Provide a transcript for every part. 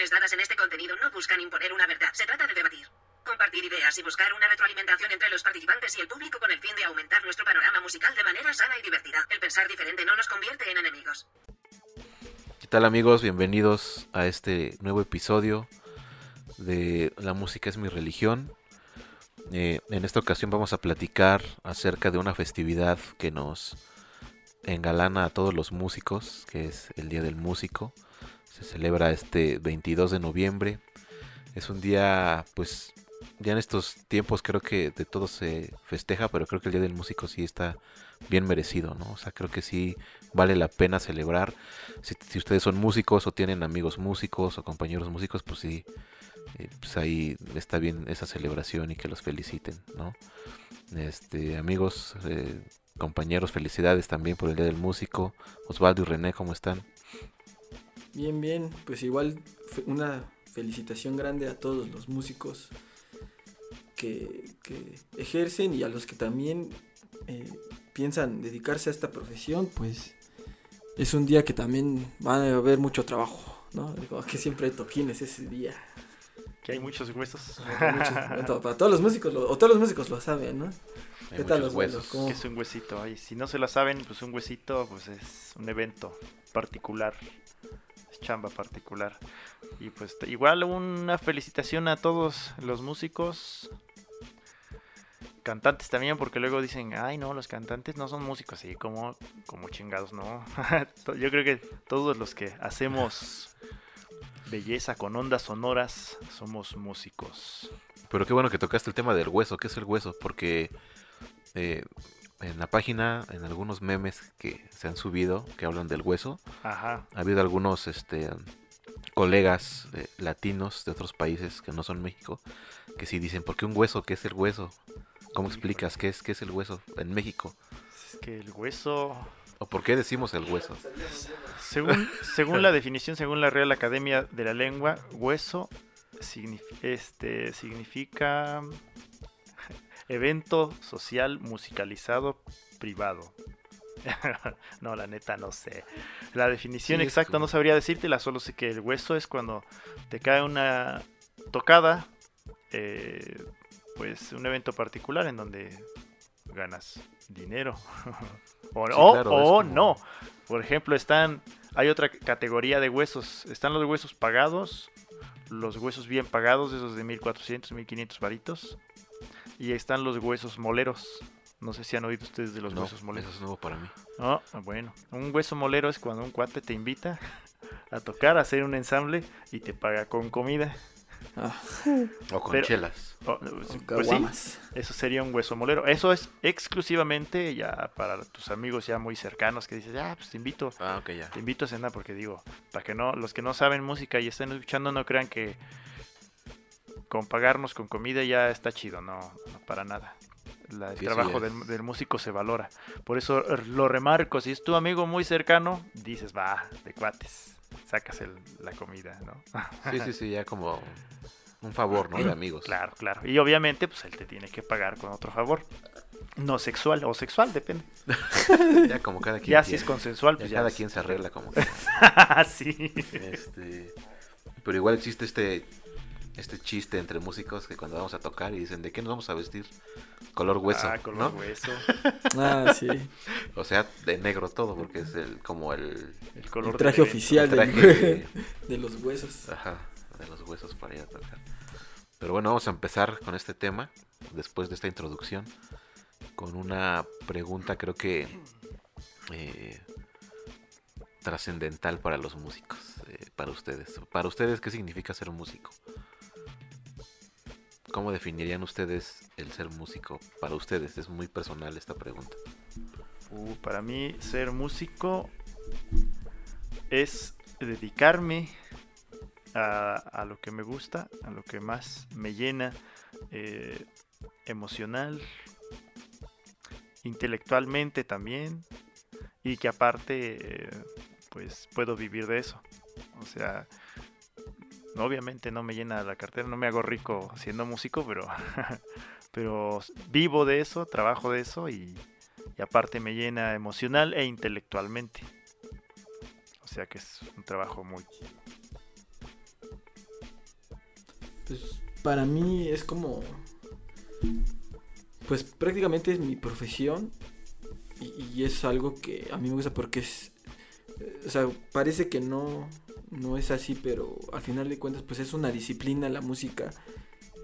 opiniones dadas en este contenido no buscan imponer una verdad, se trata de debatir. Compartir ideas y buscar una retroalimentación entre los participantes y el público con el fin de aumentar nuestro panorama musical de manera sana y divertida. El pensar diferente no nos convierte en enemigos. ¿Qué tal amigos? Bienvenidos a este nuevo episodio de La música es mi religión. Eh, en esta ocasión vamos a platicar acerca de una festividad que nos engalana a todos los músicos, que es el Día del Músico. Se celebra este 22 de noviembre. Es un día, pues, ya en estos tiempos creo que de todo se festeja, pero creo que el Día del Músico sí está bien merecido, ¿no? O sea, creo que sí vale la pena celebrar. Si, ustedes son músicos o tienen amigos músicos o compañeros músicos, pues sí, eh, pues ahí está bien esa celebración y que los feliciten, ¿no? Este, amigos, eh, compañeros, felicidades también por el Día del Músico. Osvaldo y René, ¿cómo están? Bien, bien, pues igual una felicitación grande a todos los músicos que, que ejercen y a los que también eh, piensan dedicarse a esta profesión, pues es un día que también va a haber mucho trabajo, ¿no? que siempre hay toquines ese día. Que hay muchos huesos. para todos los músicos, o todos los músicos lo saben, ¿no? ¿Qué tal los huesos? ¿Qué es un huesito? Y si no se lo saben, pues un huesito pues es un evento particular, chamba particular. Y pues igual una felicitación a todos los músicos, cantantes también, porque luego dicen, ay no, los cantantes no son músicos, así como, como chingados, no. Yo creo que todos los que hacemos belleza con ondas sonoras, somos músicos. Pero qué bueno que tocaste el tema del hueso. ¿Qué es el hueso? Porque eh, en la página, en algunos memes que se han subido que hablan del hueso, ha habido algunos este, colegas eh, latinos de otros países que no son México que sí dicen, ¿por qué un hueso? ¿Qué es el hueso? ¿Cómo explicas qué es, qué es el hueso en México? Es que el hueso ¿O por qué decimos el hueso? Según, según la definición, según la Real Academia de la Lengua, hueso este, significa evento social musicalizado privado. no, la neta no sé. La definición exacta no sabría decírtela, solo sé que el hueso es cuando te cae una tocada, eh, pues un evento particular en donde ganas dinero. o, no. Por ejemplo, están hay otra categoría de huesos. Están los huesos pagados, los huesos bien pagados, esos de 1400, 1500 varitos. Y están los huesos moleros. No sé si han oído ustedes de los huesos moleros. Eso es nuevo para mí. No, bueno. Un hueso molero es cuando un cuate te invita a tocar, a hacer un ensamble y te paga con comida. Ah. O con chelas. pues sí, eso sería un hueso molero. Eso es exclusivamente ya para tus amigos ya muy cercanos que dices, ah, pues te invito. Ah, ya. Te invito a cenar porque digo, para que no, los que no saben música y estén escuchando no crean que con pagarnos con comida ya está chido, no, para nada. el trabajo del, del, músico se valora. Por eso lo remarco, si es tu amigo muy cercano, dices, va, de cuates sacas el, la comida, ¿no? Sí, sí, sí, ya como un favor, ¿no? De amigos. Claro, claro. Y obviamente, pues él te tiene que pagar con otro favor. No sexual o sexual, depende. ya como cada quien. Ya si es consensual, pues ya, cada quien se arregla como que. sí. Este, pero igual existe este este chiste entre músicos que cuando vamos a tocar y dicen, ¿de qué nos vamos a vestir? Color hueso. Ah, color hueso. ah, sí. O sea, de negro todo, porque es el como el, el color traje oficial de, de, los huesos. Ajá, de los huesos para ir a tocar. Pero bueno, vamos a empezar con este tema, después de esta introducción, con una pregunta creo que eh, trascendental para los músicos, eh, para ustedes. Para ustedes, ¿qué significa ser un músico? ¿Cómo definirían ustedes el ser músico? Para ustedes, es muy personal esta pregunta. Uh, para mí, ser músico es dedicarme a, lo que me gusta, a lo que más me llena eh, emocional, intelectualmente también, y que aparte, eh, pues puedo vivir de eso. O sea, obviamente no me llena la cartera, no me hago rico siendo músico, pero, pero vivo de eso, trabajo de eso y, aparte me llena emocional e intelectualmente. O sea que es un trabajo muy, Pues para mí es como. Pues prácticamente es mi profesión. Y, es algo que a mí me gusta porque es. O sea, parece que no, no es así, pero al final de cuentas, pues es una disciplina la música.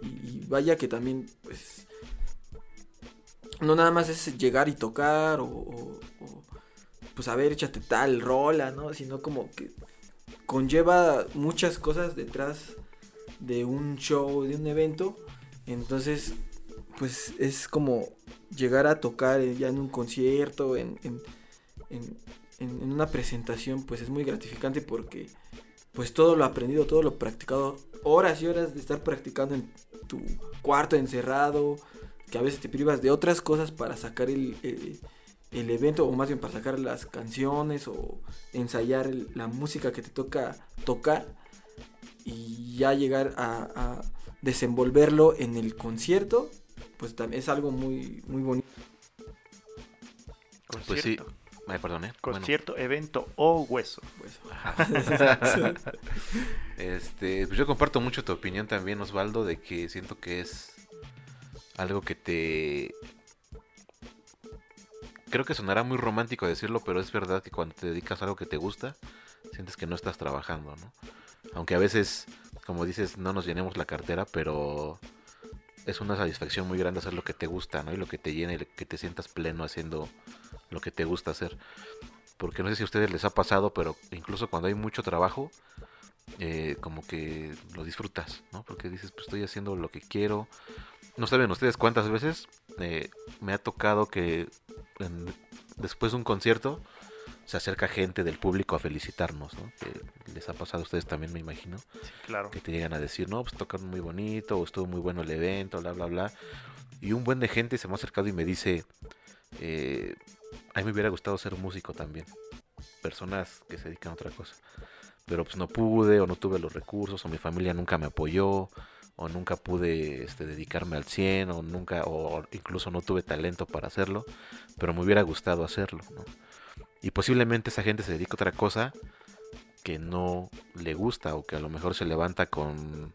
Y, vaya que también, pues. No nada más es llegar y tocar o, pues a ver, échate tal rola, ¿no? Sino como que conlleva muchas cosas detrás de un show, de un evento. Entonces, pues es como llegar a tocar ya en un concierto, en, una presentación, pues es muy gratificante porque pues todo lo aprendido, todo lo practicado, horas y horas de estar practicando en tu cuarto encerrado, que a veces te privas de otras cosas para sacar el, el, evento, o más bien para sacar las canciones o ensayar la música que te toca tocar y ya llegar a, desenvolverlo en el concierto, pues también es algo muy, muy bonito. Pues sí. Ay, perdón, ¿eh? Concierto, evento o hueso. este, pues yo comparto mucho tu opinión también, Osvaldo, de que siento que es algo que te... Creo que sonará muy romántico decirlo, pero es verdad que cuando te dedicas a algo que te gusta, sientes que no estás trabajando, ¿no? Aunque a veces, como dices, no nos llenemos la cartera, pero es una satisfacción muy grande hacer lo que te gusta, ¿no? Y lo que te llene, que te sientas pleno haciendo lo que te gusta hacer. Porque no sé si a ustedes les ha pasado, pero incluso cuando hay mucho trabajo, eh, como que lo disfrutas, ¿no? Porque dices, pues estoy haciendo lo que quiero. No saben ustedes cuántas veces eh, me ha tocado que después de un concierto se acerca gente del público a felicitarnos, ¿no? Que les ha pasado a ustedes también, me imagino. claro. Que te llegan a decir, no, pues tocaron muy bonito, o estuvo muy bueno el evento, bla, bla, bla. Y un buen de gente se me ha acercado y me dice, eh, a mí me hubiera gustado ser músico también. Personas que se dedican a otra cosa. Pero pues no pude, o no tuve los recursos, o mi familia nunca me apoyó, o nunca pude este, dedicarme al 100, o nunca, o incluso no tuve talento para hacerlo, pero me hubiera gustado hacerlo. Y posiblemente esa gente se dedica a otra cosa que no le gusta o que a lo mejor se levanta con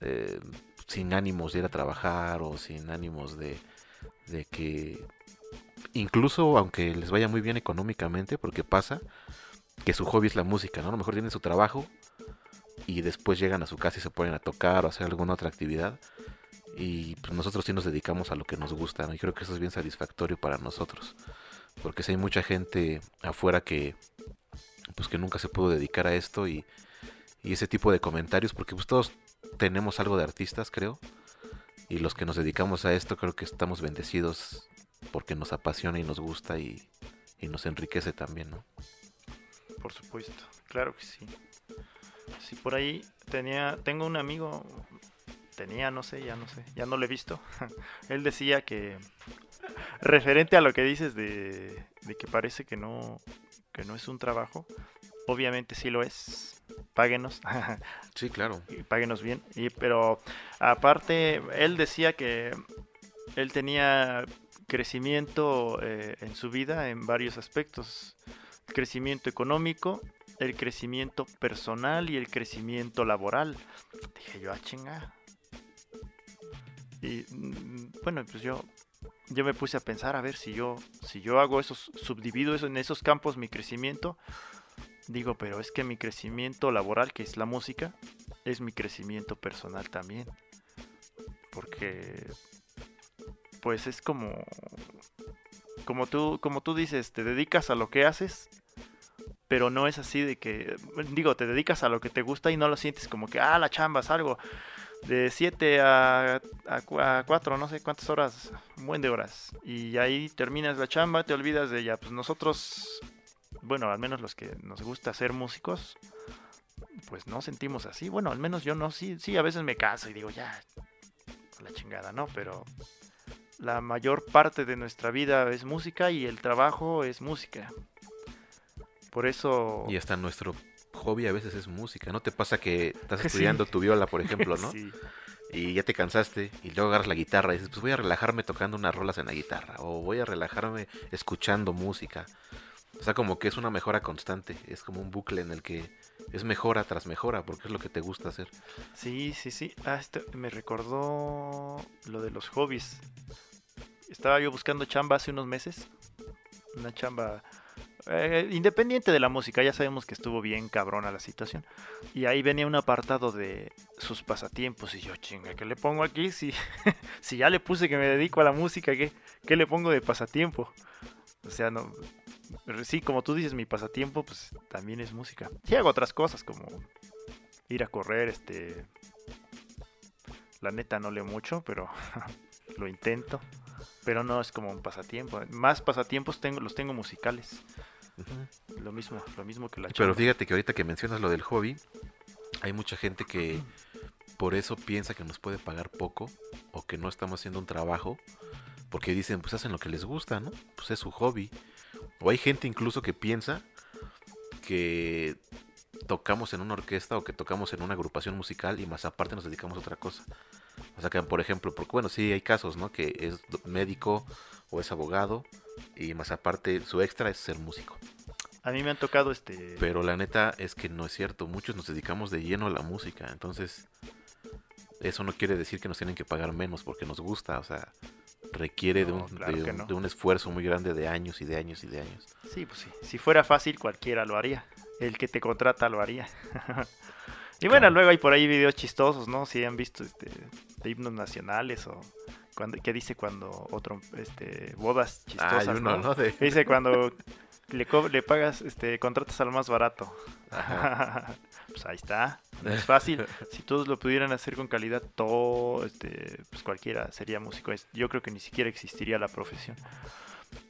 eh, sin ánimos de ir a trabajar o sin ánimos de, de que incluso aunque les vaya muy bien económicamente porque pasa que su hobby es la música, ¿no? A lo mejor tienen su trabajo y después llegan a su casa y se ponen a tocar o hacer alguna otra actividad y pues nosotros sí nos dedicamos a lo que nos gusta, ¿no? Y creo que eso es bien satisfactorio para nosotros porque si hay mucha gente afuera que pues que nunca se pudo dedicar a esto y, ese tipo de comentarios porque pues todos tenemos algo de artistas creo y los que nos dedicamos a esto creo que estamos bendecidos porque nos apasiona y nos gusta y, y nos enriquece también ¿no? por supuesto claro que sí sí por ahí tenía tengo un amigo tenía no sé ya no sé ya no lo he visto él decía que referente a lo que dices de, que parece que no, que no es un trabajo, obviamente sí lo es. Páguenos. sí, claro. Páguenos bien. Y, pero aparte, él decía que él tenía crecimiento eh, en su vida en varios aspectos. crecimiento económico, el crecimiento personal y el crecimiento laboral. Dije yo, ah, chinga. Y mm, bueno, pues yo yo me puse a pensar a ver si yo, si yo hago esos, subdivido eso en esos campos mi crecimiento, digo, pero es que mi crecimiento laboral, que es la música, es mi crecimiento personal también. Porque, pues es como, como tú, como tú dices, te dedicas a lo que haces, pero no es así de que, digo, te dedicas a lo que te gusta y no lo sientes como que, ah, la chamba es algo de 7 a, a, 4, no sé cuántas horas, un buen de horas. Y ahí terminas la chamba, te olvidas de ella. Pues nosotros, bueno, al menos los que nos gusta ser músicos, pues no sentimos así. Bueno, al menos yo no, sí, sí, a veces me caso y digo, ya, la chingada, ¿no? Pero la mayor parte de nuestra vida es música y el trabajo es música. Por eso... Y hasta nuestro hobby a veces es música. ¿No te pasa que estás estudiando tu viola, por ejemplo, ¿no? Y ya te cansaste y luego agarras la guitarra y dices, pues voy a relajarme tocando unas rolas en la guitarra o voy a relajarme escuchando música. O sea, como que es una mejora constante, es como un bucle en el que es mejora tras mejora, porque es lo que te gusta hacer. Sí, sí, sí. Ah, este me recordó lo de los hobbies. Estaba yo buscando chamba hace unos meses. Una chamba eh, independiente de la música, ya sabemos que estuvo bien cabrona la situación. Y ahí venía un apartado de sus pasatiempos. Y yo, chinga, ¿qué le pongo aquí? Si, si ya le puse que me dedico a la música, ¿qué, ¿qué le pongo de pasatiempo? O sea, no. Sí, como tú dices, mi pasatiempo, pues también es música. Sí hago otras cosas como ir a correr, este. La neta no leo mucho, pero lo intento. Pero no es como un pasatiempo. Más pasatiempos tengo, los tengo musicales. Lo mismo, lo mismo que la Pero fíjate que ahorita que mencionas lo del hobby, hay mucha gente que por eso piensa que nos puede pagar poco o que no estamos haciendo un trabajo porque dicen, pues hacen lo que les gusta, ¿no? Pues es su hobby. O hay gente incluso que piensa que tocamos en una orquesta o que tocamos en una agrupación musical y más aparte nos dedicamos a otra cosa. O sea que, por ejemplo, porque bueno, sí hay casos, ¿no? Que es médico o es abogado y más aparte su extra es ser músico. A mí me han tocado este... Pero la neta es que no es cierto, muchos nos dedicamos de lleno a la música, entonces eso no quiere decir que nos tienen que pagar menos porque nos gusta, o sea, requiere de, un, de, un, esfuerzo muy grande de años y de años y de años. Sí, pues sí, si fuera fácil cualquiera lo haría, el que te contrata lo haría. y bueno, luego hay por ahí videos chistosos, ¿no? Si han visto este, de himnos nacionales o cuando, ¿qué dice cuando otro, este, bodas chistosas, ¿no? Dice cuando le, le pagas, este, contratas al más barato. pues ahí está, no es fácil. si todos lo pudieran hacer con calidad, todo, este, pues cualquiera sería músico. Yo creo que ni siquiera existiría la profesión.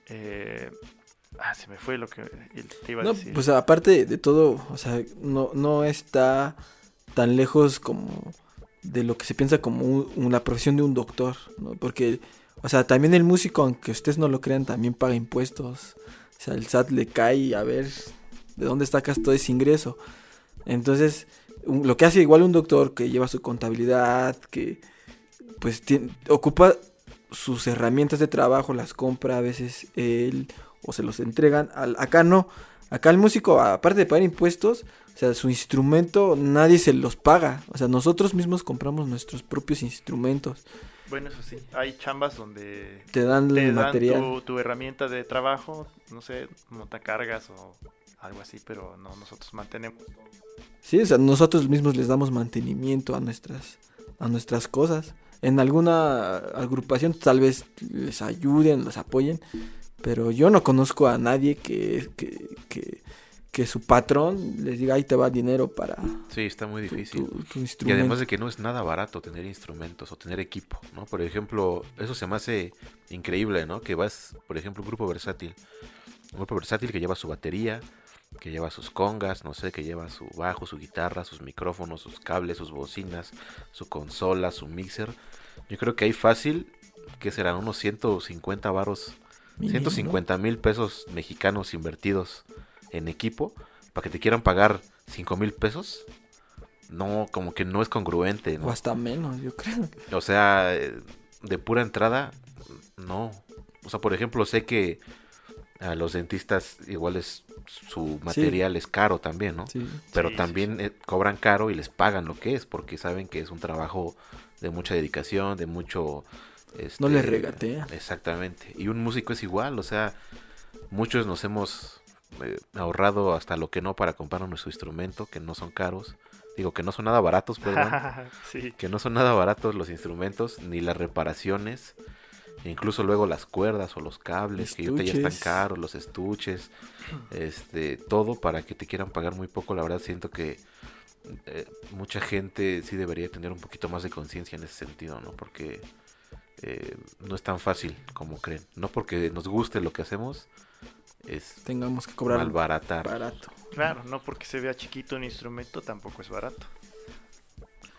Eh, ah, se me fue lo que te iba a decir. Pues aparte de todo, o sea, no, no está tan lejos como de lo que se piensa como una profesión de un doctor. Porque, o sea, también el músico, aunque ustedes no lo crean, también paga impuestos. O sea, el SAT le cae a ver de dónde sacas todo ese ingreso. Entonces, lo que hace igual un doctor que lleva su contabilidad, que pues ocupa sus herramientas de trabajo, las compra a veces él o se los entregan. Acá no, acá el músico, aparte de pagar impuestos, o sea, su instrumento nadie se los paga. O sea, nosotros mismos compramos nuestros propios instrumentos. Bueno, eso sí. Hay chambas donde te dan, el material. Tu, herramienta de trabajo, no sé, montacargas o algo así, pero no, nosotros mantenemos Sí, o sea, nosotros mismos les damos mantenimiento a nuestras, a nuestras cosas. En alguna agrupación tal vez les ayuden, los apoyen, pero yo no conozco a nadie que, que, que que su patrón les diga ahí te va dinero para sí está muy difícil y además de que no es nada barato tener instrumentos o tener equipo no por ejemplo eso se me hace increíble no que vas por ejemplo un grupo versátil un grupo versátil que lleva su batería que lleva sus congas no sé que lleva su bajo su guitarra sus micrófonos sus cables sus bocinas su consola su mixer. Yo creo que hay fácil que serán unos 150 varos 150 mil pesos mexicanos invertidos en equipo para que te quieran pagar 5 mil pesos, no, como que no es congruente. O hasta menos, yo creo. O sea, eh, de pura entrada, no. O sea, por ejemplo, sé que a los dentistas igual es su material es caro también, ¿no? Pero también eh, cobran caro y les pagan lo que es porque saben que es un trabajo de mucha dedicación, de mucho... no les este, regatea. Exactamente. Y un músico es igual, o sea, muchos nos hemos eh, ahorrado hasta lo que no para comprar nuestro instrumento, que no son caros. Digo que no son nada baratos, perdón. Que no son nada baratos los instrumentos, ni las reparaciones. E incluso luego las cuerdas o los cables, que ya están caros, los estuches, este, todo para que te quieran pagar muy poco. La verdad siento que eh, mucha gente sí debería tener un poquito más de conciencia en ese sentido, ¿no? Porque eh, no es tan fácil como creen. No porque nos guste lo que hacemos, es tengamos que cobrar barato. Claro, no porque se vea chiquito un instrumento tampoco es barato.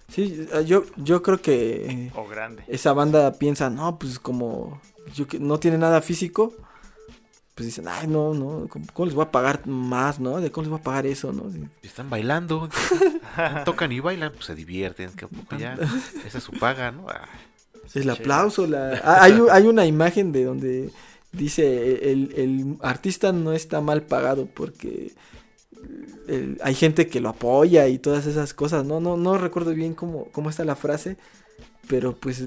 Sí, ah, yo, yo creo que o grande. esa banda piensa, no, pues como yo que no tiene nada físico, pues dicen, ay, no, no, ¿cómo, les voy a pagar más, no? ¿De cómo les voy a pagar eso, no? Están bailando, tocan y bailan, pues se divierten, que ya, esa es su paga, ¿no? el aplauso, la... Ah, hay, hay una imagen de donde dice, el, el artista no está mal pagado porque hay gente que lo apoya y todas esas cosas, ¿no? No, no recuerdo bien cómo, cómo está la frase, pero pues,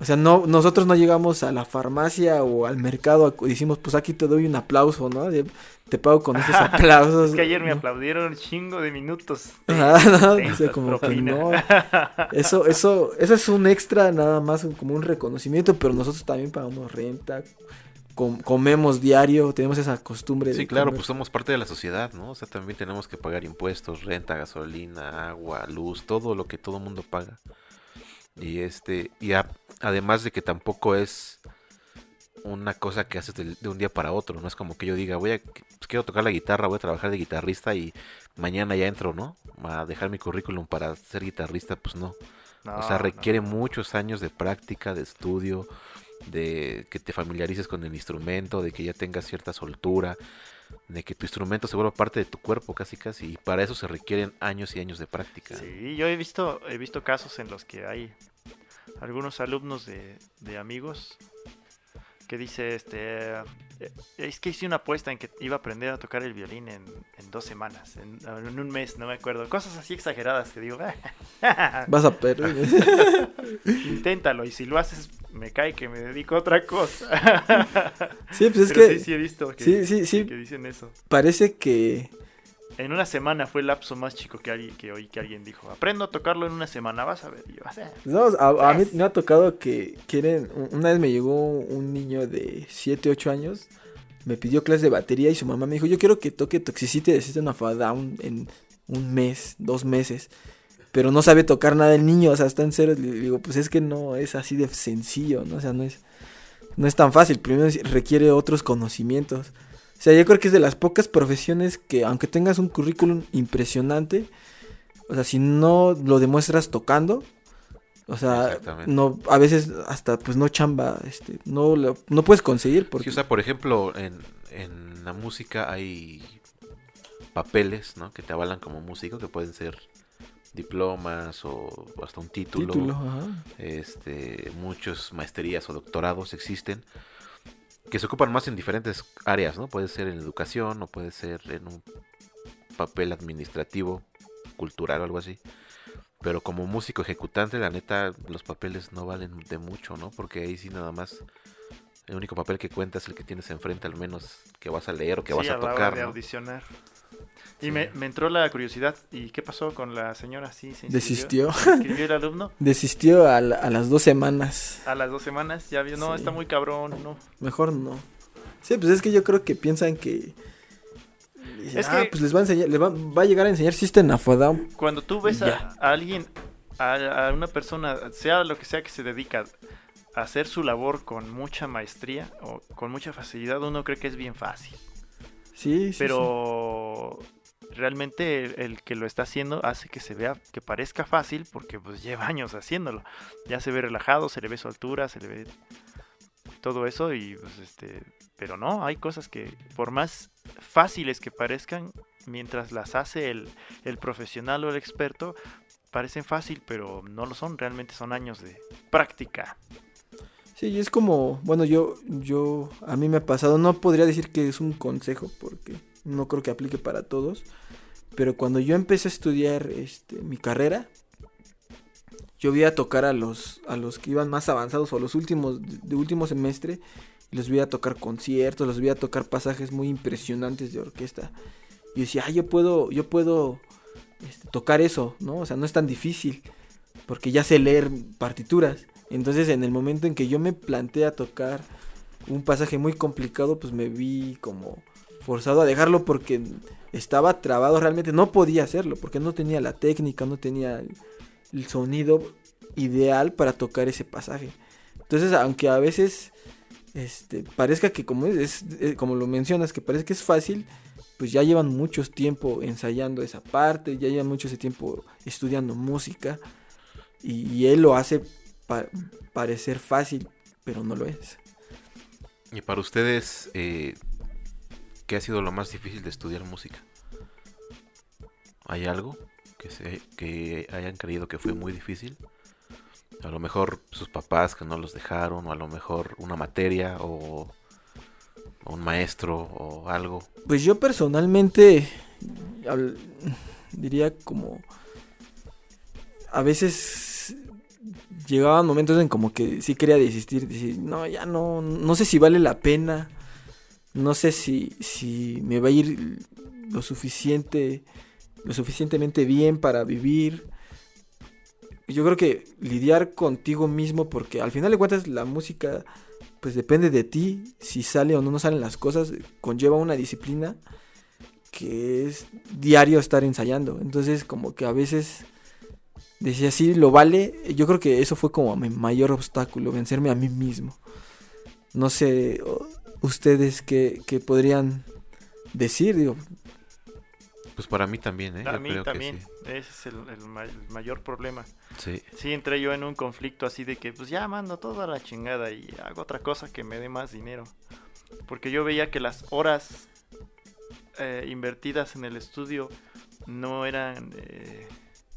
o sea, no, nosotros no llegamos a la farmacia o al mercado y decimos, pues aquí te doy un aplauso, ¿no? te pago con esos aplausos. es que ayer me aplaudieron un chingo de minutos. Ah, no, como que no. Eso, eso, eso es un extra, nada más como un reconocimiento, pero nosotros también pagamos renta, comemos diario, tenemos esa costumbre. Sí, claro, pues somos parte de la sociedad, ¿no? O sea, también tenemos que pagar impuestos, renta, gasolina, agua, luz, todo lo que todo mundo paga. Y este, y además de que tampoco es una cosa que haces de, un día para otro, no es como que yo diga, voy a, pues, quiero tocar la guitarra, voy a trabajar de guitarrista y mañana ya entro, ¿no? A dejar mi currículum para ser guitarrista, pues no. o sea, requiere muchos años de práctica, de estudio, de que te familiarices con el instrumento, de que ya tengas cierta soltura, de que tu instrumento se vuelva parte de tu cuerpo casi casi y para eso se requieren años y años de práctica. Sí, yo he visto he visto casos en los que hay algunos alumnos de, de amigos que dice, este, eh, es que hice una apuesta en que iba a aprender a tocar el violín en, dos semanas, en, un mes, no me acuerdo. Cosas así exageradas que digo, vas a perder. Inténtalo y si lo haces, me cae que me dedico a otra cosa. sí, pues es que... Sí, sí he visto sí, sí, sí. que dicen eso. Parece que en una semana fue el lapso más chico que, alguien, que oí que alguien dijo. Aprendo a tocarlo en una semana, vas a ver. Yo, no, a, mí me ha tocado que quieren. Una vez me llegó un niño de 7, 8 años. Me pidió clase de batería y su mamá me dijo: Yo quiero que toque Toxicity de System of a Down en un mes, dos meses. Pero no sabe tocar nada el niño, o sea, está en cero. Le digo: Pues es que no es así de sencillo, ¿no? O sea, no es, no es tan fácil. Primero requiere otros conocimientos. O sea, yo creo que es de las pocas profesiones que, aunque tengas un currículum impresionante, o sea, si no lo demuestras tocando, o sea, no, a veces hasta pues no chamba, este, no no puedes conseguir porque. o sea, por ejemplo, en, en la música hay papeles, ¿no? Que te avalan como músico, que pueden ser diplomas o hasta un título. título ajá. Este, muchas maestrías o doctorados existen que se ocupan más en diferentes áreas, ¿no? Puede ser en educación o puede ser en un papel administrativo, cultural o algo así. Pero como músico ejecutante, la neta, los papeles no valen de mucho, ¿no? Porque ahí sí nada más el único papel que cuenta es el que tienes enfrente, al menos que vas a leer o que vas a, tocar. De audicionar. Y me, entró la curiosidad. ¿Y qué pasó con la señora? Sí, se Desistió. ¿Escribió el alumno? Desistió a, las dos semanas. A las dos semanas, ya vio, no, está muy cabrón, no. Mejor no. Sí, pues es que yo creo que piensan que... Es ah, que pues les va a enseñar, les va, a llegar a enseñar System of a Down. Cuando tú ves a, alguien, a, una persona, sea lo que sea que se dedica a hacer su labor con mucha maestría o con mucha facilidad, uno cree que es bien fácil. Sí, sí. Pero realmente el, que lo está haciendo hace que se vea, que parezca fácil porque pues lleva años haciéndolo. Ya se ve relajado, se le ve su altura, se le ve todo eso y pues este, pero no, hay cosas que por más fáciles que parezcan, mientras las hace el, el profesional o el experto, parecen fácil, pero no lo son, realmente son años de práctica. Sí, es como, bueno, yo, yo, a mí me ha pasado, no podría decir que es un consejo, porque no creo que aplique para todos, pero cuando yo empecé a estudiar este, mi carrera, yo vi a tocar a los, a los que iban más avanzados o los últimos, de último semestre, los vi a tocar conciertos, los vi a tocar pasajes muy impresionantes de orquesta. Y decía, yo puedo, yo puedo este, tocar eso, ¿no? O sea, no es tan difícil, porque ya sé leer partituras. Entonces, en el momento en que yo me planteé a tocar un pasaje muy complicado, pues me vi como forzado a dejarlo porque estaba trabado realmente. No podía hacerlo porque no tenía la técnica, no tenía el, sonido ideal para tocar ese pasaje. Entonces, aunque a veces este, parezca que como es, eh, como lo mencionas, que parece que es fácil, pues ya llevan mucho tiempo ensayando esa parte, ya llevan mucho ese tiempo estudiando música y, él lo hace parecer fácil, pero no lo es. Y para ustedes, eh, ¿Qué ha sido lo más difícil de estudiar música? ¿Hay algo que, se, que hayan creído que fue muy difícil? A lo mejor sus papás que no los dejaron, o a lo mejor una materia, o, un maestro, o algo. Pues yo personalmente, diría como a veces llegaban momentos en como que sí quería desistir, decir, no, ya no, no sé si vale la pena, no sé si, si me va a ir lo suficiente, lo suficientemente bien para vivir. Yo creo que lidiar contigo mismo, porque al final de cuentas la música, pues depende de ti, si sale o no, no salen las cosas, conlleva una disciplina que es diario estar ensayando. Entonces como que a veces decía, sí, lo vale. Yo creo que eso fue como mi mayor obstáculo, vencerme a mí mismo. No sé, ustedes qué, podrían decir, digo. Pues para mí también, ¿eh? A mí también, ese es el, mayor problema. Sí. Sí, entré yo en un conflicto así de que, pues ya mando toda la chingada y hago otra cosa que me dé más dinero. Porque yo veía que las horas eh, invertidas en el estudio no eran eh,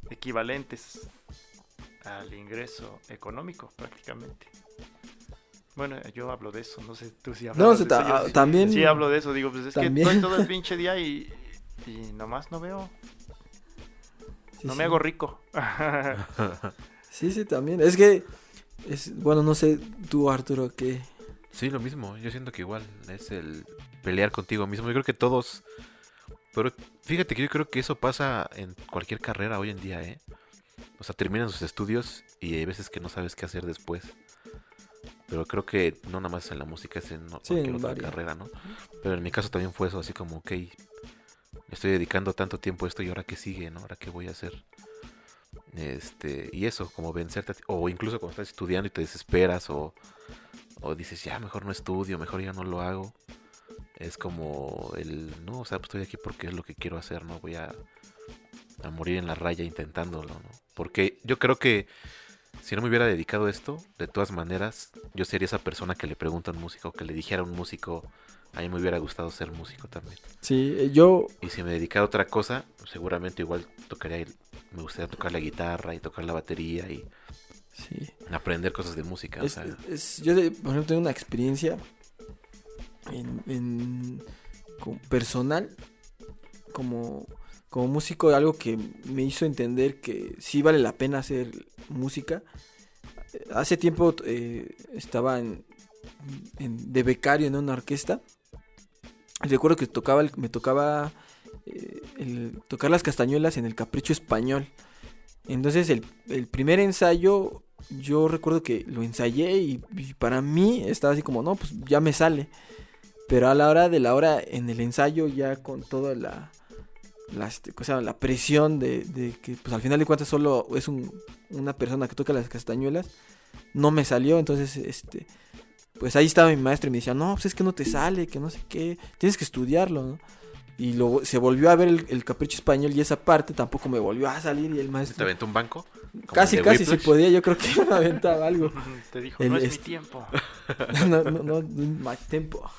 equivalentes al ingreso económico prácticamente. Bueno, yo hablo de eso, no sé tú si hablas de eso. Ah, también. Sí, hablo de eso, digo, pues es que estoy todo el pinche día y, y nomás no veo. no me hago rico. sí, sí, también. Es que, es, bueno, no sé tú, Arturo, qué. Sí, lo mismo. Yo siento que igual es el pelear contigo mismo. Yo creo que todos pero fíjate que yo creo que eso pasa en cualquier carrera hoy en día, ¿eh? O sea, terminan sus estudios y hay veces que no sabes qué hacer después. Pero creo que no nada más en la música, es en cualquier otra carrera, ¿no? Pero en mi caso también fue eso, así como, ok, estoy dedicando tanto tiempo a esto y ahora qué sigue, ¿no? Ahora qué voy a hacer. Este, y eso, como vencerte, o incluso cuando estás estudiando y te desesperas, o, o dices, ya, mejor no estudio, mejor ya no lo hago es como el, no, o sea, pues estoy aquí porque es lo que quiero hacer, ¿no? Voy a, a morir en la raya intentándolo, ¿no? Porque yo creo que si no me hubiera dedicado a esto, de todas maneras, yo sería esa persona que le pregunta a un músico, que le dijera a un músico, a mí me hubiera gustado ser músico también. Sí, eh, yo... Y si me dedicara a otra cosa, seguramente igual tocaría, me gustaría tocar la guitarra y tocar la batería y sí. aprender cosas de música. o sea... yo, por ejemplo, tengo una experiencia en, personal, como, como músico, algo que me hizo entender que sí vale la pena hacer música. Hace tiempo eh, estaba de becario en una orquesta. Recuerdo que tocaba me tocaba eh, tocar las castañuelas en el Capricho Español. Entonces el, primer ensayo yo recuerdo que lo ensayé y, para mí estaba así como, no, pues ya me sale. Pero a la hora de la hora en el ensayo, ya con toda la, la, este, la presión de, que pues al final de cuentas solo es una persona que toca las castañuelas, no me salió. Entonces, este, pues ahí estaba mi maestro y me decía, no, pues es que no te sale, que no sé qué, tienes que estudiarlo, ¿no? Y se volvió a ver el, capricho español y esa parte tampoco me volvió a salir y el maestro... ¿Te aventó un banco? Casi, casi si podía, yo creo que me aventaba algo. Te dijo, no es mi este tiempo. no, no, no, no, tiempo.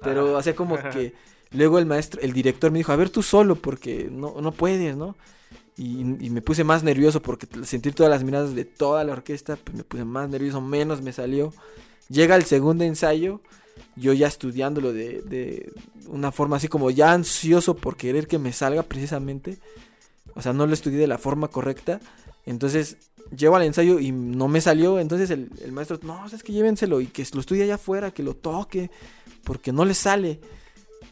Pero hacía como que luego el maestro, el director me dijo, a ver tú solo porque no, no puedes, ¿no? Y, me puse más nervioso porque sentir todas las miradas de toda la orquesta, pues me puse más nervioso, menos me salió. Llega el segundo ensayo, yo ya estudiándolo de, de una forma así como ya ansioso por querer que me salga precisamente. O sea, no lo estudié de la forma correcta. Entonces, llego al ensayo y no me salió. Entonces el, el maestro, no, es que llévenselo y que lo estudie allá afuera, que lo toque porque no le sale.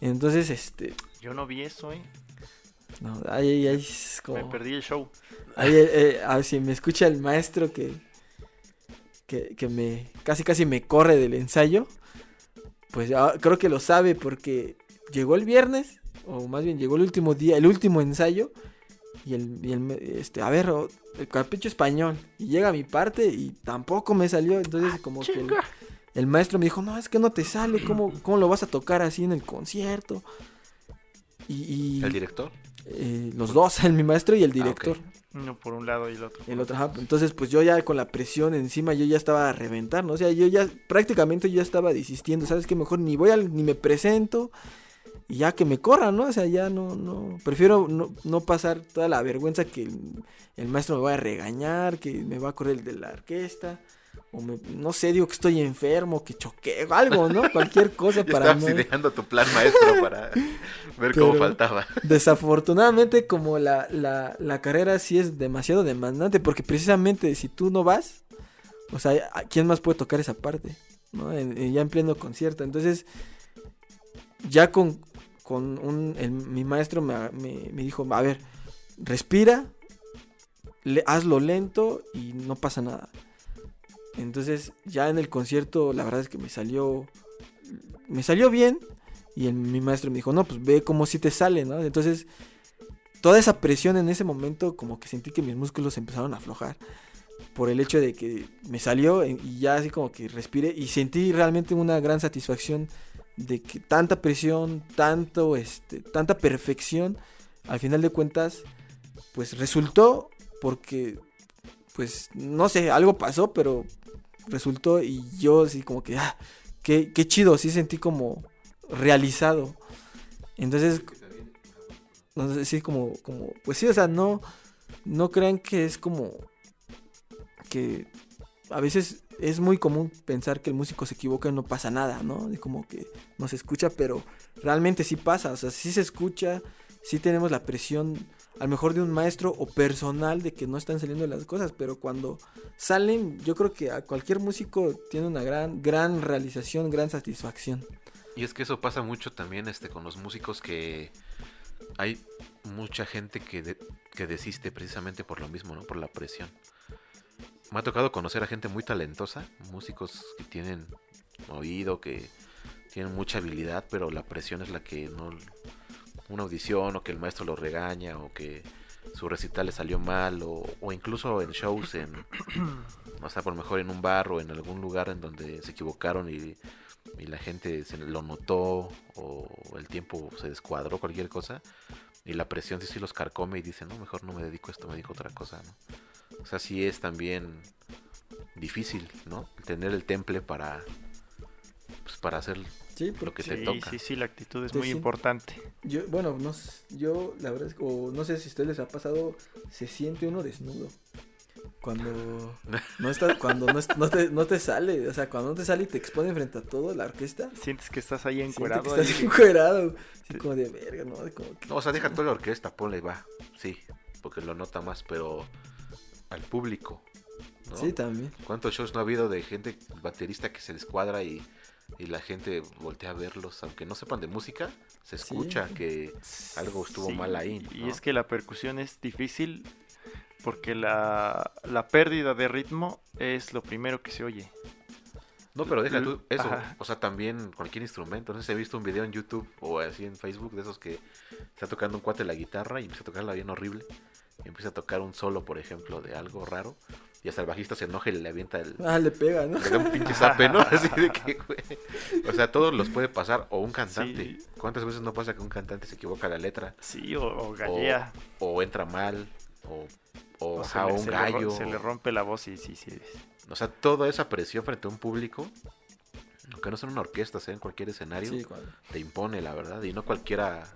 Entonces, este. Yo no vi eso, eh. No, ahí, ahí es como. Me perdí el show. Ahí, eh, eh, a ver si me escucha el maestro que, que, que me. casi casi me corre del ensayo. Pues ya, creo que lo sabe porque llegó el viernes, o más bien llegó el último día, el último ensayo. Y el, y el este, a ver, el capricho español. Y llega a mi parte y tampoco me salió. Entonces, ah, como que el maestro me dijo, no, es que no te sale, ¿cómo, cómo lo vas a tocar así en el concierto? Y, ¿El director? Eh, los dos, el, mi maestro y el ah, director. Uno por un lado y el otro. El otro, entonces pues yo ya con la presión encima yo ya estaba a reventar, ¿no? O sea, yo ya prácticamente yo ya estaba desistiendo, ¿sabes qué? Mejor ni voy al, ni me presento y ya que me corran, ¿no? O sea, ya no, no, prefiero no, no pasar toda la vergüenza que el, el, maestro me va a regañar, que me va a correr el de la orquesta. O me, no sé, digo que estoy enfermo, que choqué, algo, ¿no? Cualquier cosa para no... ideando tu plan maestro para ver cómo faltaba. Desafortunadamente, como la, la, la carrera sí es demasiado demandante, porque precisamente si tú no vas, o sea, ¿quién más puede tocar esa parte? ¿no? ya en pleno concierto. Entonces, ya con, con un, mi maestro me, me, dijo, a ver, respira, le, hazlo lento y no pasa nada. Entonces, ya en el concierto, la verdad es que me salió, me salió bien. Y mi maestro me dijo, no, pues ve como si te sale, ¿no? Entonces, toda esa presión en ese momento, como que sentí que mis músculos empezaron a aflojar por el hecho de que me salió y ya así como que respiré y sentí realmente una gran satisfacción de que tanta presión, tanto este, tanta perfección, al final de cuentas, pues resultó porque, pues, no sé, algo pasó, pero resultó y yo así como que, ah, qué, qué chido, sí sentí como realizado. Entonces, sé, sí, como, como, pues sí, o sea, no, no crean que es como que a veces es muy común pensar que el músico se equivoca y no pasa nada, ¿no? Y como que no se escucha, pero realmente sí pasa, o sea, sí se escucha, sí tenemos la presión a lo mejor de un maestro o personal de que no están saliendo las cosas, pero cuando salen, yo creo que a cualquier músico tiene una gran, gran realización, gran satisfacción. Y es que eso pasa mucho también este, con los músicos que hay mucha gente que, que desiste precisamente por lo mismo, ¿no? Por la presión me ha tocado conocer a gente muy talentosa, músicos que tienen oído, que tienen mucha habilidad, pero la presión es la que no... Una audición o que el maestro lo regaña o que su recital le salió mal o, incluso en shows en... O sea, por lo mejor en un bar o en algún lugar en donde se equivocaron y, y la gente se lo notó o el tiempo se descuadró, cualquier cosa. Y la presión sí, sí los carcome y dicen, no, mejor no me dedico a esto, me dedico a otra cosa, ¿no? O sea, sí es también difícil, ¿no? Tener el temple para, pues, para hacer lo que te toca. Sí, sí, la actitud es muy importante. Yo, bueno, no, yo la verdad es que, no sé si a ustedes les ha pasado, se siente uno desnudo. Cuando no está, cuando no, te, no te sale, o sea, cuando no te sale y te expone frente a todo la orquesta. Sientes que estás ahí encuerado. Que estás encuerado. como de verga, ¿no? no, o sea, deja toda la orquesta, ponle, va. Sí, porque lo nota más, pero al público. Sí, también. ¿Cuántos shows no ha habido de gente baterista que se descuadra y, y la gente voltea a verlos? Aunque no sepan de música, se escucha que algo estuvo mal ahí. Y es que la percusión es difícil porque la, la pérdida de ritmo es lo primero que se oye. No, pero deja tú eso. O sea, también cualquier instrumento. No sé si he visto un video en YouTube o así en Facebook de esos que está tocando un cuate la guitarra y empieza a tocarla bien horrible y empieza a tocar un solo, por ejemplo, de algo raro, y hasta el bajista se enoja y le avienta el. Ah, le pega, ¿no? Le da un pinche zape, ¿no? Así de que, güey. O sea, todos los puede pasar. O un cantante. ¿Cuántas veces no pasa que un cantante se equivoca la letra? Sí, o, o gallea. O, entra mal. O, o, a un gallo. se le rompe la voz y sí, sí. O sea, toda esa presión frente a un público. Aunque no son una orquesta, sea en cualquier escenario, te impone, la verdad. Y no cualquiera